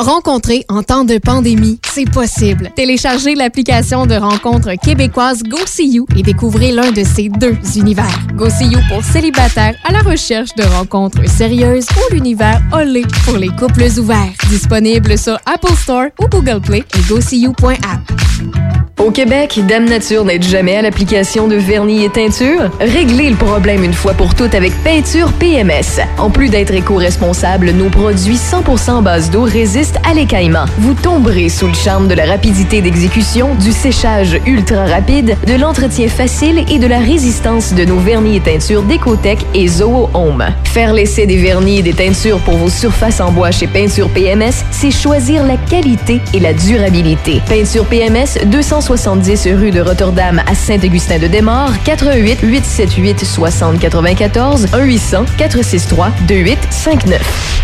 Rencontrer en temps de pandémie, c'est possible. Téléchargez l'application de rencontre québécoise Go See You et découvrez l'un de ces deux univers. Go See You pour célibataires à la recherche de rencontres sérieuses ou l'univers Olé pour les couples ouverts. Disponible sur Apple Store ou Google Play et GoSeeYou.app. Au Québec, Dame Nature n'aide jamais à l'application de vernis et teinture. Réglez le problème une fois pour toutes avec Peinture PMS. En plus d'être éco-responsable, nos produits 100% en base d'eau résistent l'écaillement. Vous tomberez sous le charme de la rapidité d'exécution, du séchage ultra rapide, de l'entretien facile et de la résistance de nos vernis et teintures Décotech et Zoho Home. Faire l'essai des vernis et des teintures pour vos surfaces en bois chez Peinture PMS, c'est choisir la qualité et la durabilité. Peinture PMS, 260 170 rue de Rotterdam à Saint-Augustin-de-Desmaures, 88 878 6094, 1 800 463 2859.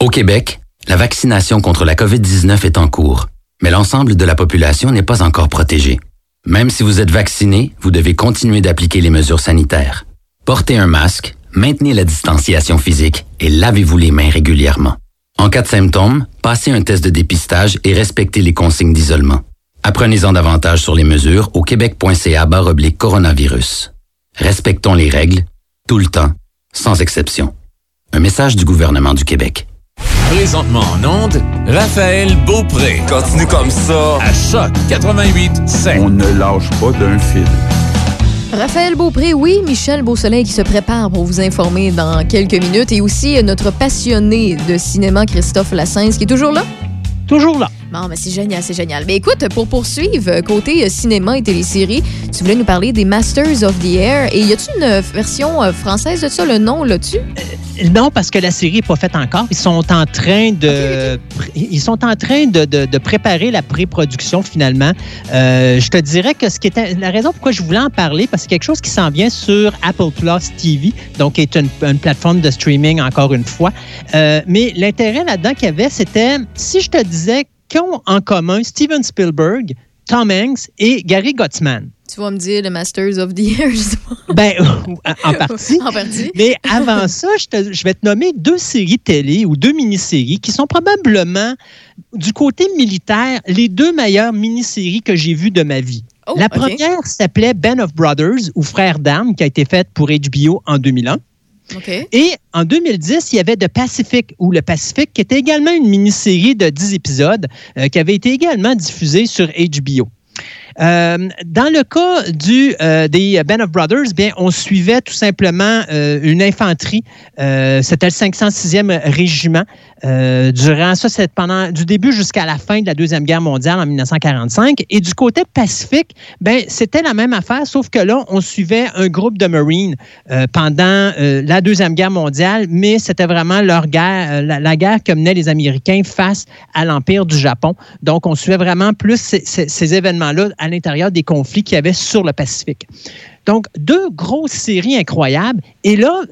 Au Québec, la vaccination contre la COVID-19 est en cours, mais l'ensemble de la population n'est pas encore protégée. Même si vous êtes vacciné, vous devez continuer d'appliquer les mesures sanitaires. Portez un masque, maintenez la distanciation physique et lavez-vous les mains régulièrement. En cas de symptômes, passez un test de dépistage et respectez les consignes d'isolement. Apprenez-en davantage sur les mesures au québec.ca coronavirus. Respectons les règles, tout le temps, sans exception. Un message du gouvernement du Québec. Présentement en onde, Raphaël Beaupré. Continue comme ça. À Choc 88 On ne lâche pas d'un fil. Raphaël Beaupré, oui, Michel Beausoleil qui se prépare pour vous informer dans quelques minutes et aussi euh, notre passionné de cinéma Christophe Lassens qui est toujours là. Toujours là. Bon, mais c'est génial, c'est génial. Mais écoute, pour poursuivre, euh, côté euh, cinéma et téléséries, tu voulais nous parler des Masters of the Air. Et y a-tu une euh, version euh, française de ça, le nom là-dessus? Non, parce que la série n'est pas faite encore. Ils sont en train de, ils sont en train de, de- de préparer la pré-production finalement. Euh, je te dirais que ce qui était la raison pourquoi je voulais en parler, parce que c'est quelque chose qui s'en vient sur Apple Plus TV, donc qui est une, une plateforme de streaming encore une fois. Euh, mais l'intérêt là-dedans qu'il y avait, c'était si je te disais qu'ont en commun Steven Spielberg, Tom Hanks et Gary Gottsman. Tu vas me dire le Masters of the sais pas. Ben, en partie. en partie. Mais avant ça, je, te- je vais te nommer deux séries télé ou deux mini-séries qui sont probablement, du côté militaire, les deux meilleures mini-séries que j'ai vues de ma vie. Oh, La première s'appelait Band of Brothers ou Frères d'armes, qui a été faite pour HBO en 2001. Et en 2010, il y avait The Pacific ou Le Pacifique, qui était également une mini-série de 10 épisodes euh, qui avait été également diffusée sur HBO. Euh, dans le cas euh, des Band of Brothers, bien, on suivait tout simplement une infanterie. C'était le 506e régiment. Euh, durant ça, c'est pendant du début jusqu'à la fin de la Deuxième Guerre mondiale en 1945. Et du côté pacifique, ben, c'était la même affaire, sauf que là, on suivait un groupe de Marines euh, pendant euh, la Deuxième Guerre mondiale, mais c'était vraiment leur guerre, la, guerre que menaient les Américains face à l'Empire du Japon. Donc, on suivait vraiment plus ces, ces- ces événements-là à l'intérieur des conflits qu'il y avait sur le Pacifique. Donc, deux grosses séries incroyables. Et là,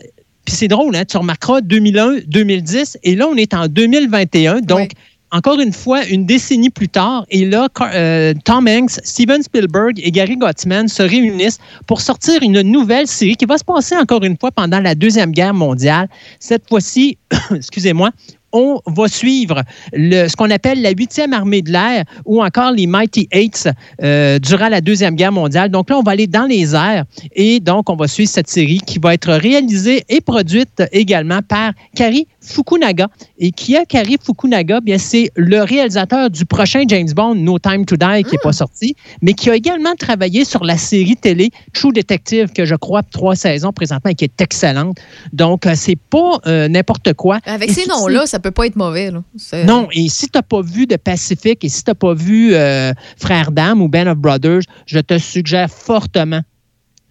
puis c'est drôle, hein, tu remarqueras 2001-2010, et là, on est en 2021. Donc, encore une fois, une décennie plus tard, et là, euh, Tom Hanks, Steven Spielberg et Gary Gottsman se réunissent pour sortir une nouvelle série qui va se passer encore une fois pendant la Deuxième Guerre mondiale. Cette fois-ci, excusez-moi, on va suivre ce qu'on appelle la 8e armée de l'air ou encore les Mighty Eights euh, durant la Deuxième Guerre mondiale. Donc là, on va aller dans les airs et donc on va suivre cette série qui va être réalisée et produite également par Kari Fukunaga. Et qui est Kari Fukunaga? Bien, c'est le réalisateur du prochain James Bond, No Time to Die, qui n'est pas sorti, mais qui a également travaillé sur la série télé True Detective, que je crois trois saisons présentement et qui est excellente. Donc, euh, c'est pas euh, n'importe quoi. Avec Et ces si noms-là, ça peut pas être mauvais. Là. Non, et si tu n'as pas vu de Pacific et si tu n'as pas vu euh, Frères d'âme ou Band of Brothers, je te suggère fortement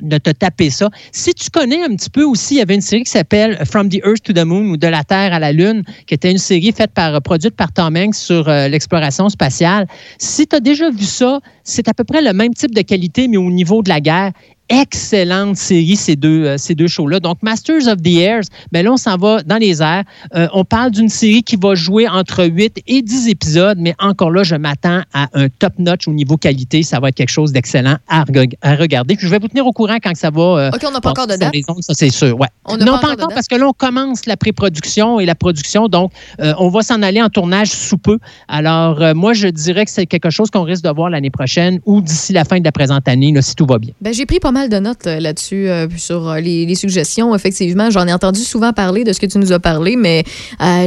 de te taper ça. Si tu connais un petit peu aussi, il y avait une série qui s'appelle From the Earth to the Moon ou De la Terre à la Lune, qui était une série faite par, produite par Tom Hanks sur euh, l'exploration spatiale. Si tu as déjà vu ça, c'est à peu près le même type de qualité, mais au niveau de la guerre. Excellente série, ces deux, euh, ces deux shows-là. Donc, Masters of the Airs, ben là, on s'en va dans les airs. Euh, on parle d'une série qui va jouer entre 8 et 10 épisodes, mais encore là, je m'attends à un top-notch au niveau qualité. Ça va être quelque chose d'excellent à, reg- à regarder. Puis je vais vous tenir au courant quand ça va. euh, OK, on n'a pas encore de date? ondes, ça, c'est sûr. Ouais. On non, pas pas encore parce que là, on commence la pré-production et la production. Donc, on va s'en aller en tournage sous peu. Alors, moi, je dirais que c'est quelque chose qu'on risque de voir l'année prochaine ou d'ici la fin de la présente année, là, si tout va bien. Ben, j'ai pris pas mal de notes euh, là-dessus, euh, sur euh, les, les suggestions. Effectivement, j'en ai entendu souvent parler de ce que tu nous as parlé, mais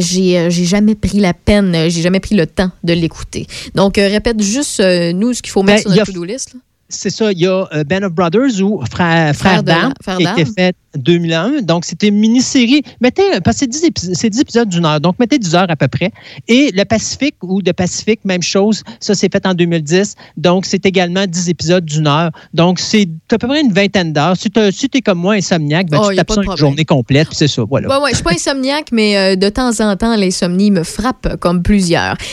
j'ai j'ai jamais pris la peine, j'ai jamais pris le temps de l'écouter. Donc, répète juste, nous, ce qu'il faut mettre Ben, sur notre to-do list. là. C'est ça, il y a euh, Band of Brothers ou de- d'armes Frères qui a été fait 2001. Donc, c'était une mini-série. Mettez, parce que c'est 10, épis- c'est 10 épisodes d'une heure. Donc, mettez 10 heures à peu près. Et le Pacifique ou de Pacifique, même chose. Ça, c'est fait en 2010. Donc, c'est également 10 épisodes d'une heure. Donc, c'est à peu près une vingtaine d'heures. Si tu es comme moi, insomniaque, ben, Oh, tu tapes une journée complète, puis c'est ça. Voilà. Ouais, ouais, je suis pas insomniaque, mais euh, de temps en temps, l'insomnie me frappe comme plusieurs.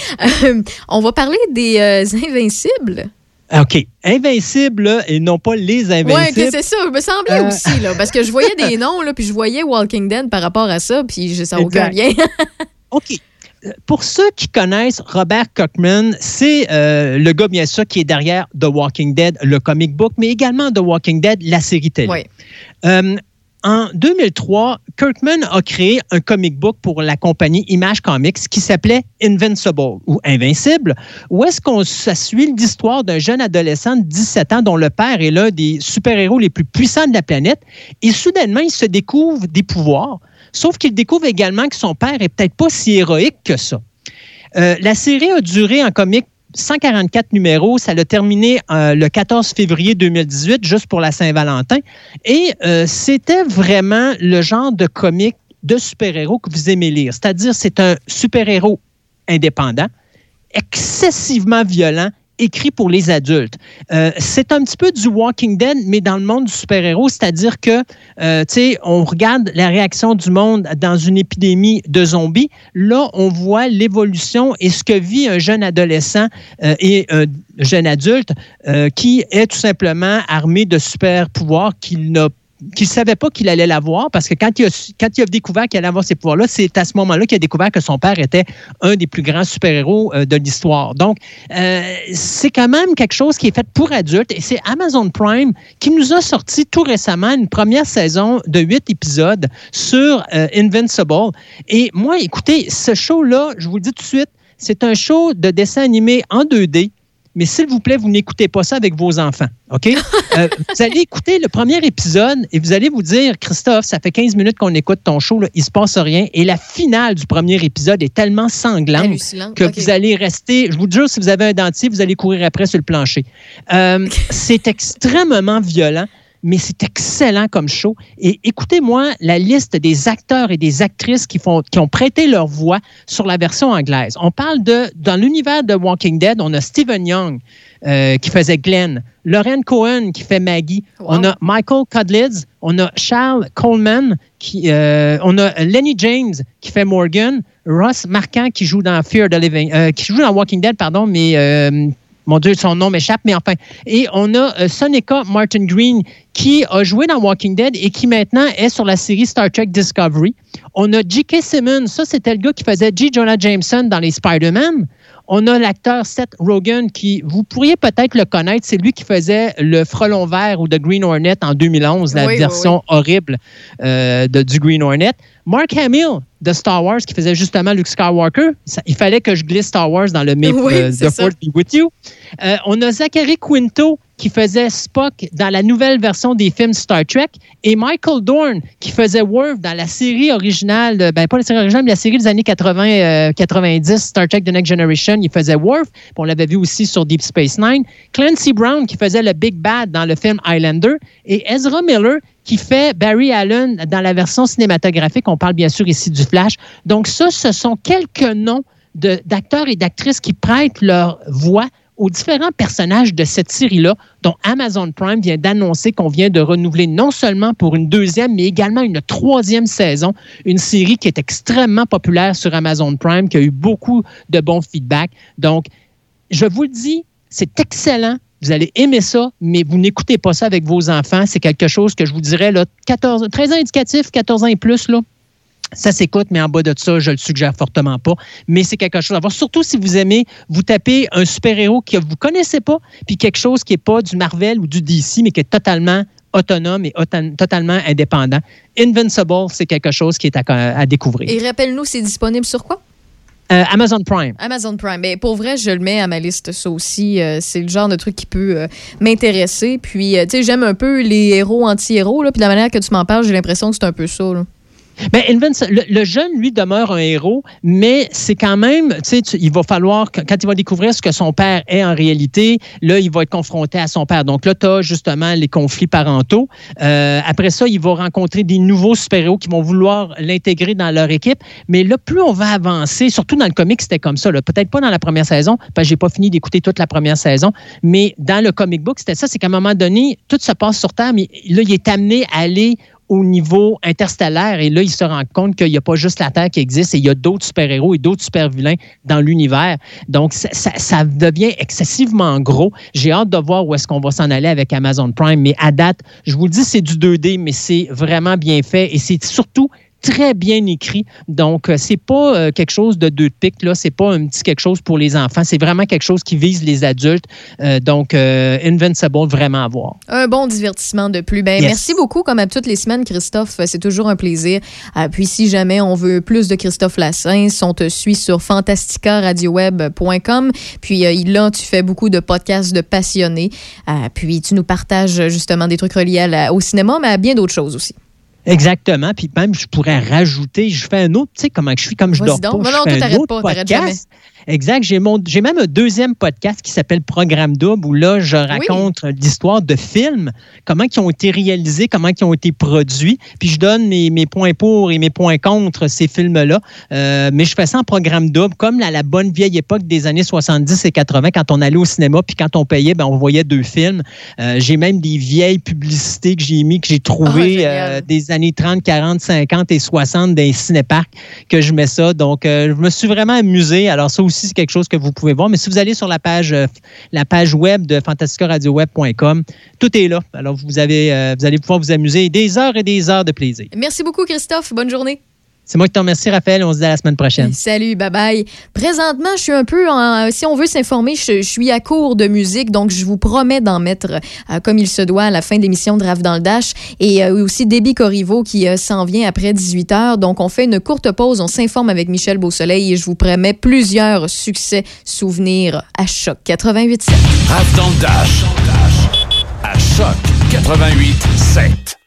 Euh, on va parler des euh, Invincibles. OK. Invincible et non pas les Invincibles. que c'est ça. Je me semblait Euh. aussi, là. Parce que je voyais des noms, là, puis je voyais Walking Dead par rapport à ça, puis je- n'a aucun lien. OK. Pour ceux qui connaissent Robert Cockman, c'est euh, le gars, bien sûr, qui est derrière The Walking Dead, le comic book, mais également The Walking Dead, la série télé. Oui. Euh, en 2003, Kirkman a créé un comic book pour la compagnie Image Comics qui s'appelait Invincible ou Invincible, où est-ce qu'on suit l'histoire d'un jeune adolescent de 17 ans dont le père est l'un des super-héros les plus puissants de la planète et soudainement il se découvre des pouvoirs, sauf qu'il découvre également que son père est peut-être pas si héroïque que ça. Euh, la série a duré en comic 144 numéros. Ça l'a terminé euh, le 14 février 2018, juste pour la Saint-Valentin. Et euh, c'était vraiment le genre de comic de super-héros que vous aimez lire. C'est-à-dire, c'est un super-héros indépendant, excessivement violent, écrit pour les adultes. Euh, c'est un petit peu du Walking Dead, mais dans le monde du super-héros, c'est-à-dire que, euh, tu sais, on regarde la réaction du monde dans une épidémie de zombies. Là, on voit l'évolution et ce que vit un jeune adolescent euh, et un jeune adulte qui est tout simplement armé de super-pouvoirs qu'il n'a qu'il ne savait pas qu'il allait l'avoir parce que quand il, a, découvert qu'il allait avoir ces pouvoirs-là, c'est à ce moment-là qu'il a découvert que son père était un des plus grands super-héros euh, de l'histoire. Donc, euh, c'est quand même quelque chose qui est fait pour adultes et c'est Amazon Prime qui nous a sorti tout récemment une première saison de huit épisodes sur euh, Invincible. Et moi, écoutez, ce show-là, je vous le dis tout de suite, c'est un show de dessin animé en 2D. Mais s'il vous plaît, vous n'écoutez pas ça avec vos enfants, OK? Euh, vous allez écouter le premier épisode et vous allez vous dire, Christophe, ça fait 15 minutes qu'on écoute ton show, là, il se passe rien. Et la finale du premier épisode est tellement sanglante que vous allez rester, je vous jure, si vous avez un dentier, vous allez courir après sur le plancher. Euh, c'est extrêmement violent. Mais c'est excellent comme show. Et écoutez-moi la liste des acteurs et des actrices qui, font, qui ont prêté leur voix sur la version anglaise. On parle de, dans l'univers de Walking Dead, on a Stephen Young euh, qui faisait Glenn, Lauren Cohen qui fait Maggie, on a Michael Cudlitz, on a Charles Coleman, qui, euh, on a Lenny James qui fait Morgan, Ross Marquand qui joue dans Fear the Living, euh, qui joue dans Walking Dead, pardon, mais euh, mon Dieu, son nom m'échappe, mais enfin. Et on a euh, Sonica Martin Green qui a joué dans Walking Dead et qui maintenant est sur la série Star Trek Discovery. On a J.K. Simmons, ça c'était le gars qui faisait J. Jonah Jameson dans les Spider-Man. On a l'acteur Seth Rogen qui, vous pourriez peut-être le connaître, c'est lui qui faisait le frelon vert ou The Green Hornet en 2011, la Oui, oui, version horrible euh, de, du Green Hornet. Mark Hamill de Star Wars qui faisait justement Luke Skywalker. Ça- il fallait que je glisse Star Wars dans le May Oui, euh, The. Force be with you. Euh, on a Zachary Quinto qui faisait Spock dans la nouvelle version des films Star Trek et Michael Dorn qui faisait Worf dans la série originale, euh, ben pas la série originale, mais la série des années 80, euh, 90, Star Trek The Next Generation, il faisait Worf. On l'avait vu aussi sur Deep Space Nine. Clancy Brown qui faisait le Big Bad dans le film Highlander et Ezra Miller qui fait Barry Allen dans la version cinématographique. On parle bien sûr ici du Flash. Donc ça, ce sont quelques noms d'acteurs et d'actrices qui prêtent leur voix aux différents personnages de cette série-là, dont Amazon Prime vient d'annoncer qu'on vient de renouveler non seulement pour une deuxième, mais également une troisième saison. Une série qui est extrêmement populaire sur Amazon Prime, qui a eu beaucoup de bons feedbacks. Donc, je vous le dis, c'est excellent. Vous allez aimer ça, mais vous n'écoutez pas ça avec vos enfants. C'est quelque chose que je vous dirais, là, 14, 13 ans éducatifs, 14 ans et plus, là, ça s'écoute, mais en bas de ça, je le suggère fortement pas. Mais c'est quelque chose à voir. Surtout si vous aimez vous taper un super-héros que vous connaissez pas, puis quelque chose qui est pas du Marvel ou du DC, mais qui est totalement autonome et totalement indépendant. Invincible, c'est quelque chose qui est à, à découvrir. Et rappelle-nous, c'est disponible sur quoi? Euh, Amazon Prime. Amazon Prime. Mais pour vrai, je le mets à ma liste, ça aussi. Euh, c'est le genre de truc qui peut euh, m'intéresser. Puis, tu sais, j'aime un peu les héros anti-héros. Puis, de la manière que tu m'en parles, j'ai l'impression que c'est un peu ça. là. Ben, le, jeune, lui, demeure un héros, mais c'est quand même, tu sais, il va falloir, quand il va découvrir ce que son père est en réalité, là, il va être confronté à son père. Donc là, tu as justement les conflits parentaux. Euh, après ça, il va rencontrer des nouveaux super-héros qui vont vouloir l'intégrer dans leur équipe. Mais là, plus on va avancer, surtout dans le comic, c'était comme ça. Peut-être pas dans la première saison, parce que j'ai pas fini d'écouter toute la première saison, mais dans le comic book, c'était ça, c'est qu'à un moment donné, tout se passe sur Terre, mais là, il est amené à aller au niveau interstellaire. Et là, il se rend compte qu'il n'y a pas juste la Terre qui existe et il y a d'autres super-héros et d'autres super-vilains dans l'univers. Donc, ça, ça- ça devient excessivement gros. J'ai hâte de voir où est-ce qu'on va s'en aller avec Amazon Prime. Mais à date, je vous le dis, c'est du 2D, mais c'est vraiment bien fait et c'est surtout très bien écrit. Donc, euh, c'est pas euh, quelque chose de deux de pique, là. C'est pas un petit quelque chose pour les enfants. C'est vraiment quelque chose qui vise les adultes. Euh, donc, euh, Invincible, vraiment à voir. Un bon divertissement de plus. Ben, Yes. Merci beaucoup, comme à toutes les semaines, Christophe. C'est toujours un plaisir. Euh, puis, si jamais on veut plus de Christophe Lassens, on te suit sur fantasticaradioweb.com. Puis, euh, là, tu fais beaucoup de podcasts de passionnés. Euh, puis, tu nous partages justement des trucs reliés à la- au cinéma, mais à bien d'autres choses aussi. Exactement. Puis même, je pourrais rajouter, je fais un autre, tu sais, comment je suis, comme je dors donc. pas. Non, je non, fais un autre pas, podcast. Exact. J'ai mon, j'ai même un deuxième podcast qui s'appelle Programme Double où là, je raconte l'histoire de films, comment ils ont été réalisés, comment ils ont été produits. Puis je donne mes, mes points pour et mes points contre ces films-là. Euh, mais je fais ça en programme double, comme à la bonne vieille époque des années 70 et 80, quand on allait au cinéma, puis quand on payait, ben, on voyait deux films. Euh, j'ai même des vieilles publicités que j'ai mis, que j'ai trouvées euh, des années 30, 40, 50 et 60 dans les cinéparcs, que je mets ça. Donc, euh, je me suis vraiment amusé. Alors, ça aussi, c'est quelque chose que vous pouvez voir. Mais si vous allez sur la page, euh, la page web de fantasticaradioweb.com, tout est là. Alors, vous, avez, euh, vous allez pouvoir vous amuser des heures et des heures de plaisir. Merci beaucoup, Christophe. Bonne journée. C'est moi qui te remercie, Raphaël. On se dit à la semaine prochaine. Salut, bye bye. Présentement, je suis un peu en, si on veut s'informer, je, je suis à court de musique, donc je vous promets d'en mettre euh, comme il se doit à la fin de l'émission de Rave dans le Dash. Et euh, aussi Déby Corriveau qui euh, s'en vient après 18 h. Donc on fait une courte pause, on s'informe avec Michel Beausoleil et je vous promets plusieurs succès souvenirs à choc 88 Rave dans le Dash. À Choc 88 7.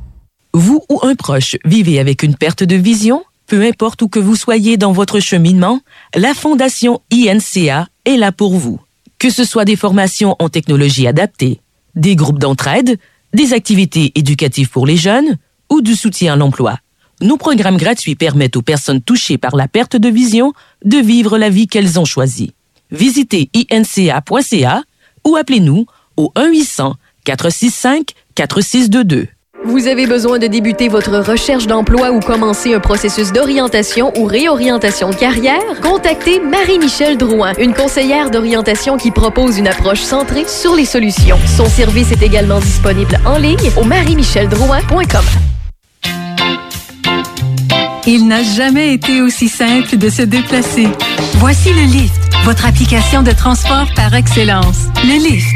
Vous ou un proche vivez avec une perte de vision? Peu importe où que vous soyez dans votre cheminement, la Fondation INCA est là pour vous. Que ce soit des formations en technologie adaptée, des groupes d'entraide, des activités éducatives pour les jeunes ou du soutien à l'emploi. Nos programmes gratuits permettent aux personnes touchées par la perte de vision de vivre la vie qu'elles ont choisie. Visitez inca.ca ou appelez-nous au 1-800-465-4622. Vous avez besoin de débuter votre recherche d'emploi ou commencer un processus d'orientation ou réorientation de carrière? Contactez Marie-Michel Drouin, une conseillère d'orientation qui propose une approche centrée sur les solutions. Son service est également disponible en ligne au marie-micheldrouin.com. Il n'a jamais été aussi simple de se déplacer. Voici le Lyft, votre application de transport par excellence. Le Lyft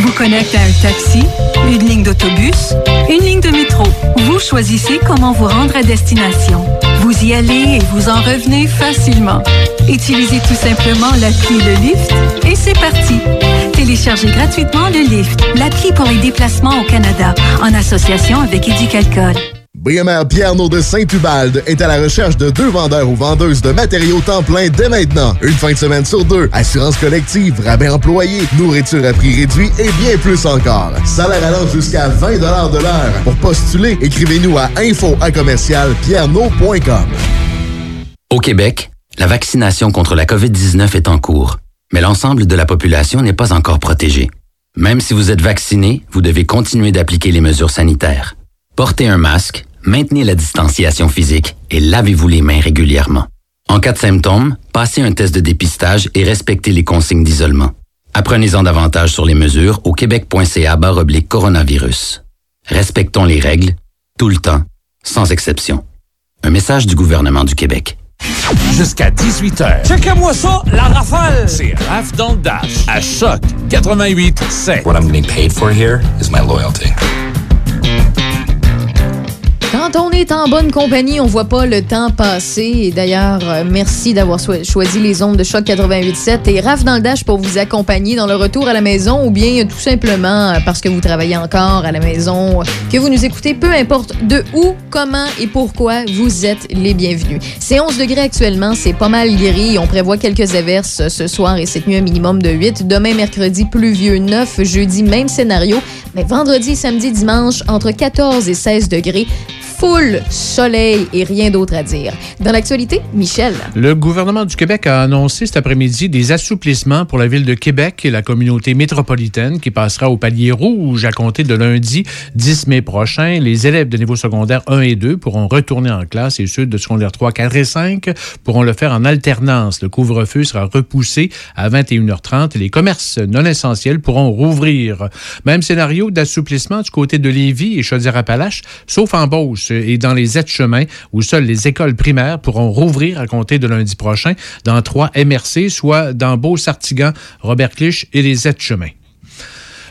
vous connecte à un taxi, une ligne d'autobus, une ligne de métro. Vous choisissez comment vous rendre à destination. Vous y allez et vous en revenez facilement. Utilisez tout simplement l'appli Le Lyft et c'est parti. Téléchargez gratuitement le Lyft, l'appli pour les déplacements au Canada, en association avec Éducalcool. BMR Pierre de Saint-Ubalde est à la recherche de deux vendeurs ou vendeuses de matériaux temps plein dès maintenant. Une fin de semaine sur deux, assurance collective, rabais employé, nourriture à prix réduit et bien plus encore. Salaire allant jusqu'à 20 de l'heure. Pour postuler, écrivez-nous à info. Au Québec, la vaccination contre la COVID-19 est en cours, mais l'ensemble de la population n'est pas encore protégée. Même si vous êtes vacciné, vous devez continuer d'appliquer les mesures sanitaires. Portez un masque, maintenez la distanciation physique et lavez-vous les mains régulièrement. En cas de symptômes, passez un test de dépistage et respectez les consignes d'isolement. Apprenez-en davantage sur les mesures au québec.ca oblique coronavirus. Respectons les règles, tout le temps, sans exception. Un message du gouvernement du Québec. Jusqu'à 18h. Checkez-moi ça, la rafale! C'est Raf dans le Dash. À Choc 88 7. What I'm getting paid for here is my loyalty. Quand on est en bonne compagnie, on voit pas le temps passer. D'ailleurs, euh, merci d'avoir choisi les ondes de choc 88.7 et Raph dans le Dash pour vous accompagner dans le retour à la maison ou bien tout simplement euh, parce que vous travaillez encore à la maison, euh, que vous nous écoutez, peu importe de où, comment et pourquoi, vous êtes les bienvenus. C'est 11 degrés actuellement, c'est pas mal gris. On prévoit quelques averses ce soir et cette nuit un minimum de 8. Demain, mercredi, pluvieux 9. Jeudi, même scénario. Mais vendredi, samedi, dimanche, entre 14 et 16 degrés. Full soleil et rien d'autre à dire. Dans l'actualité, Michel. Le gouvernement du Québec a annoncé cet après-midi des assouplissements pour la ville de Québec et la communauté métropolitaine qui passera au palier rouge à compter de lundi 10 mai prochain. Les élèves de niveau secondaire 1 et 2 pourront retourner en classe et ceux de secondaire 3, 4 et 5 pourront le faire en alternance. Le couvre-feu sera repoussé à 21h30 et les commerces non essentiels pourront rouvrir. Même scénario d'assouplissement du côté de Lévis et Chaudière-Appalaches, sauf en Beauce et dans les aides-chemins où seules les écoles primaires pourront rouvrir à compter de lundi prochain dans trois MRC, soit dans Beauce-Artigan, Robert-Clich et les aides-chemins.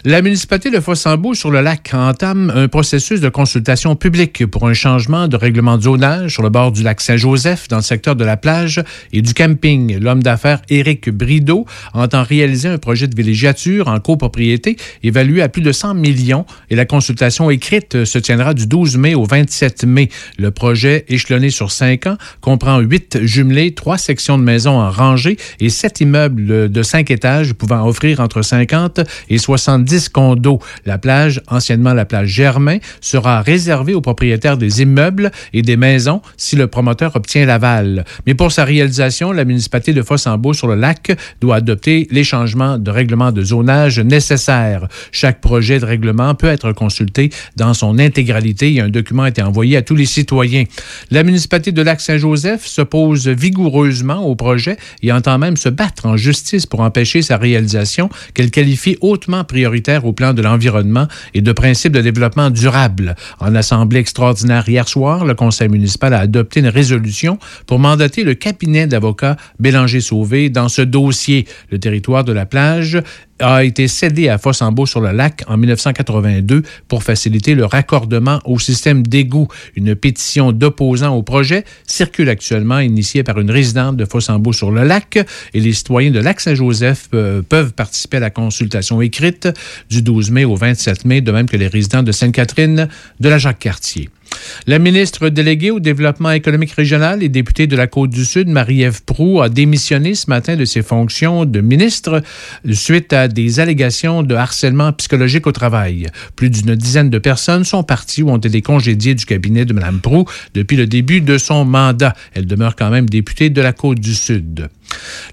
La municipalité de Fossambeau sur le lac entame un processus de consultation publique pour un changement de règlement de zonage sur le bord du lac Saint-Joseph dans le secteur de la plage et du camping. L'homme d'affaires Éric Brideau entend réaliser un projet de villégiature en copropriété évalué à plus de 100 millions et la consultation écrite se tiendra du 12 mai au 27 mai. Le projet, échelonné sur cinq ans, comprend huit jumelés, trois sections de maisons en rangée et sept immeubles de cinq étages pouvant offrir entre 50 et 70 condos. La plage, anciennement la plage Germain, sera réservée aux propriétaires des immeubles et des maisons si le promoteur obtient l'aval. Mais pour sa réalisation, la municipalité de Fossambeau sur le lac doit adopter les changements de règlement de zonage nécessaires. Chaque projet de règlement peut être consulté dans son intégralité et un document a été envoyé à tous les citoyens. La municipalité de Lac-Saint-Joseph s'oppose vigoureusement au projet et entend même se battre en justice pour empêcher sa réalisation qu'elle qualifie hautement prioritaire au plan de l'environnement et de principes de développement durable. En assemblée extraordinaire hier soir, le conseil municipal a adopté une résolution pour mandater le cabinet d'avocats Bélanger-Sauvé dans ce dossier. Le territoire de la plage a été cédé à Fossambeau sur le lac en 1982 pour faciliter le raccordement au système d'égout. Une pétition d'opposants au projet circule actuellement, initiée par une résidente de Fossambeau sur le lac et les citoyens de Lac-Saint-Joseph euh, peuvent participer à la consultation écrite du 12 mai au 27 mai, de même que les résidents de Sainte-Catherine de la Jacques-Cartier. La ministre déléguée au développement économique régional et députée de la Côte-du-Sud, Marie-Ève Proux, a démissionné ce matin de ses fonctions de ministre suite à des allégations de harcèlement psychologique au travail. Plus d'une dizaine de personnes sont parties ou ont été congédiées du cabinet de Mme Proux depuis le début de son mandat. Elle demeure quand même députée de la Côte-du-Sud.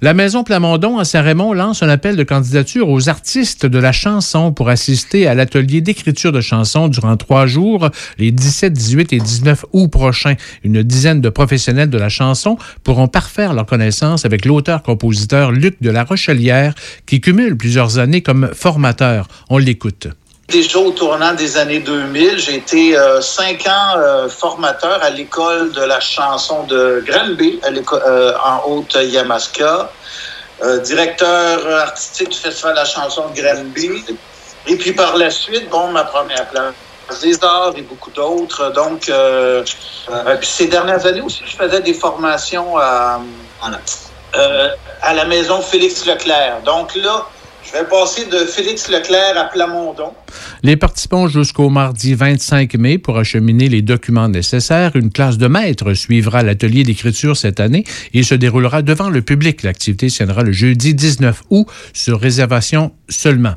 La Maison Plamondon à Saint-Raymond lance un appel de candidature aux artistes de la chanson pour assister à l'atelier d'écriture de chansons durant trois jours, les 17, 18 et 19 août prochains. Une dizaine de professionnels de la chanson pourront parfaire leur connaissance avec l'auteur-compositeur Luc de la Rochelière, qui cumule plusieurs années comme formateur. On l'écoute. Déjà au tournant des années 2000, j'ai été euh, cinq ans euh, formateur à l'école de la chanson de Granby, euh, en Haute-Yamaska, euh, directeur artistique du Festival de la chanson de Granby. Et puis par la suite, bon, ma première place des arts et beaucoup d'autres. Donc, puis ces dernières années aussi, je faisais des formations à, à la maison Félix Leclerc. Donc là, je vais passer de Félix Leclerc à Plamondon. Les participants jusqu'au mardi 25 mai pour acheminer les documents nécessaires. Une classe de maîtres suivra l'atelier d'écriture cette année et se déroulera devant le public. L'activité tiendra le jeudi 19 août sur réservation seulement.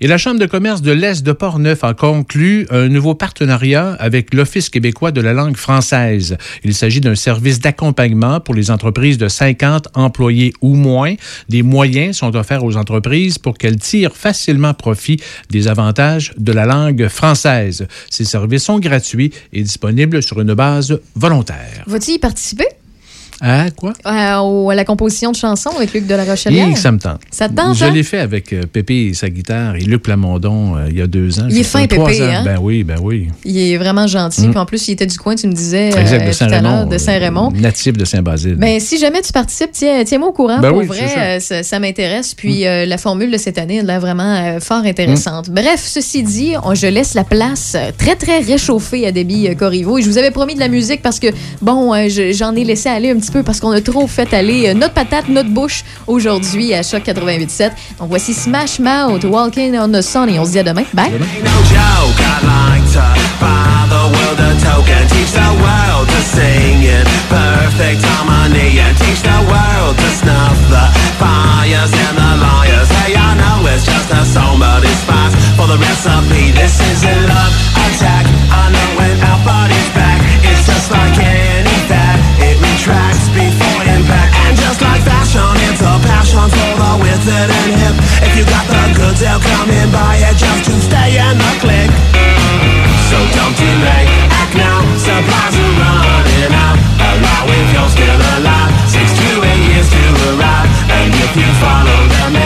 Et la Chambre de commerce de l'Est de Portneuf a conclu un nouveau partenariat avec l'Office québécois de la langue française. Il s'agit d'un service d'accompagnement pour les entreprises de 50 employés ou moins. Des moyens sont offerts aux entreprises pour qu'elles tirent facilement profit des avantages de la langue française. Ces services sont gratuits et disponibles sur une base volontaire. Vas-tu y participer? Ah, quoi? Euh, au- à la composition de chansons avec Luc de la Rochelière. Oui, ça me tente. Ça te tente, Je hein? l'ai fait avec euh, Pépé et sa guitare et Luc Plamondon euh, il y a deux ans. Il est fin, trois Pépé, ans. hein? Ben oui, ben oui. Il est vraiment gentil. Mm. Puis en plus, il était du coin, tu me disais euh, exact, de à Saint-Raymond. de Saint-Raymond. euh, Natif de Saint-Basile. Ben, si jamais tu participes, tiens- tiens-moi au courant. Ben pour oui, vrai, euh, ça, ça m'intéresse. Puis euh, la formule de cette année, elle est vraiment euh, fort intéressante. Bref, ceci dit, on- je laisse la place euh, très, très réchauffée à Debbie euh, Corriveau. Et je vous avais promis de la musique parce que, bon, euh, je- j'en ai laissé aller un petit peu parce qu'on a trop fait aller euh, notre patate, notre bouche aujourd'hui à Choc 88.7. Donc voici Smash Mouth, Walking on the Sun. Et on se dit à demain. Bye. for the recipe. This is a love attack. I know when our body's back, it's just like any With wizard and hip If you got the goods, they'll come and buy it just to stay in the click So don't delay, act now, supplies are running out. Arrive if you're still alive, six to eight years to arrive. And if you follow the man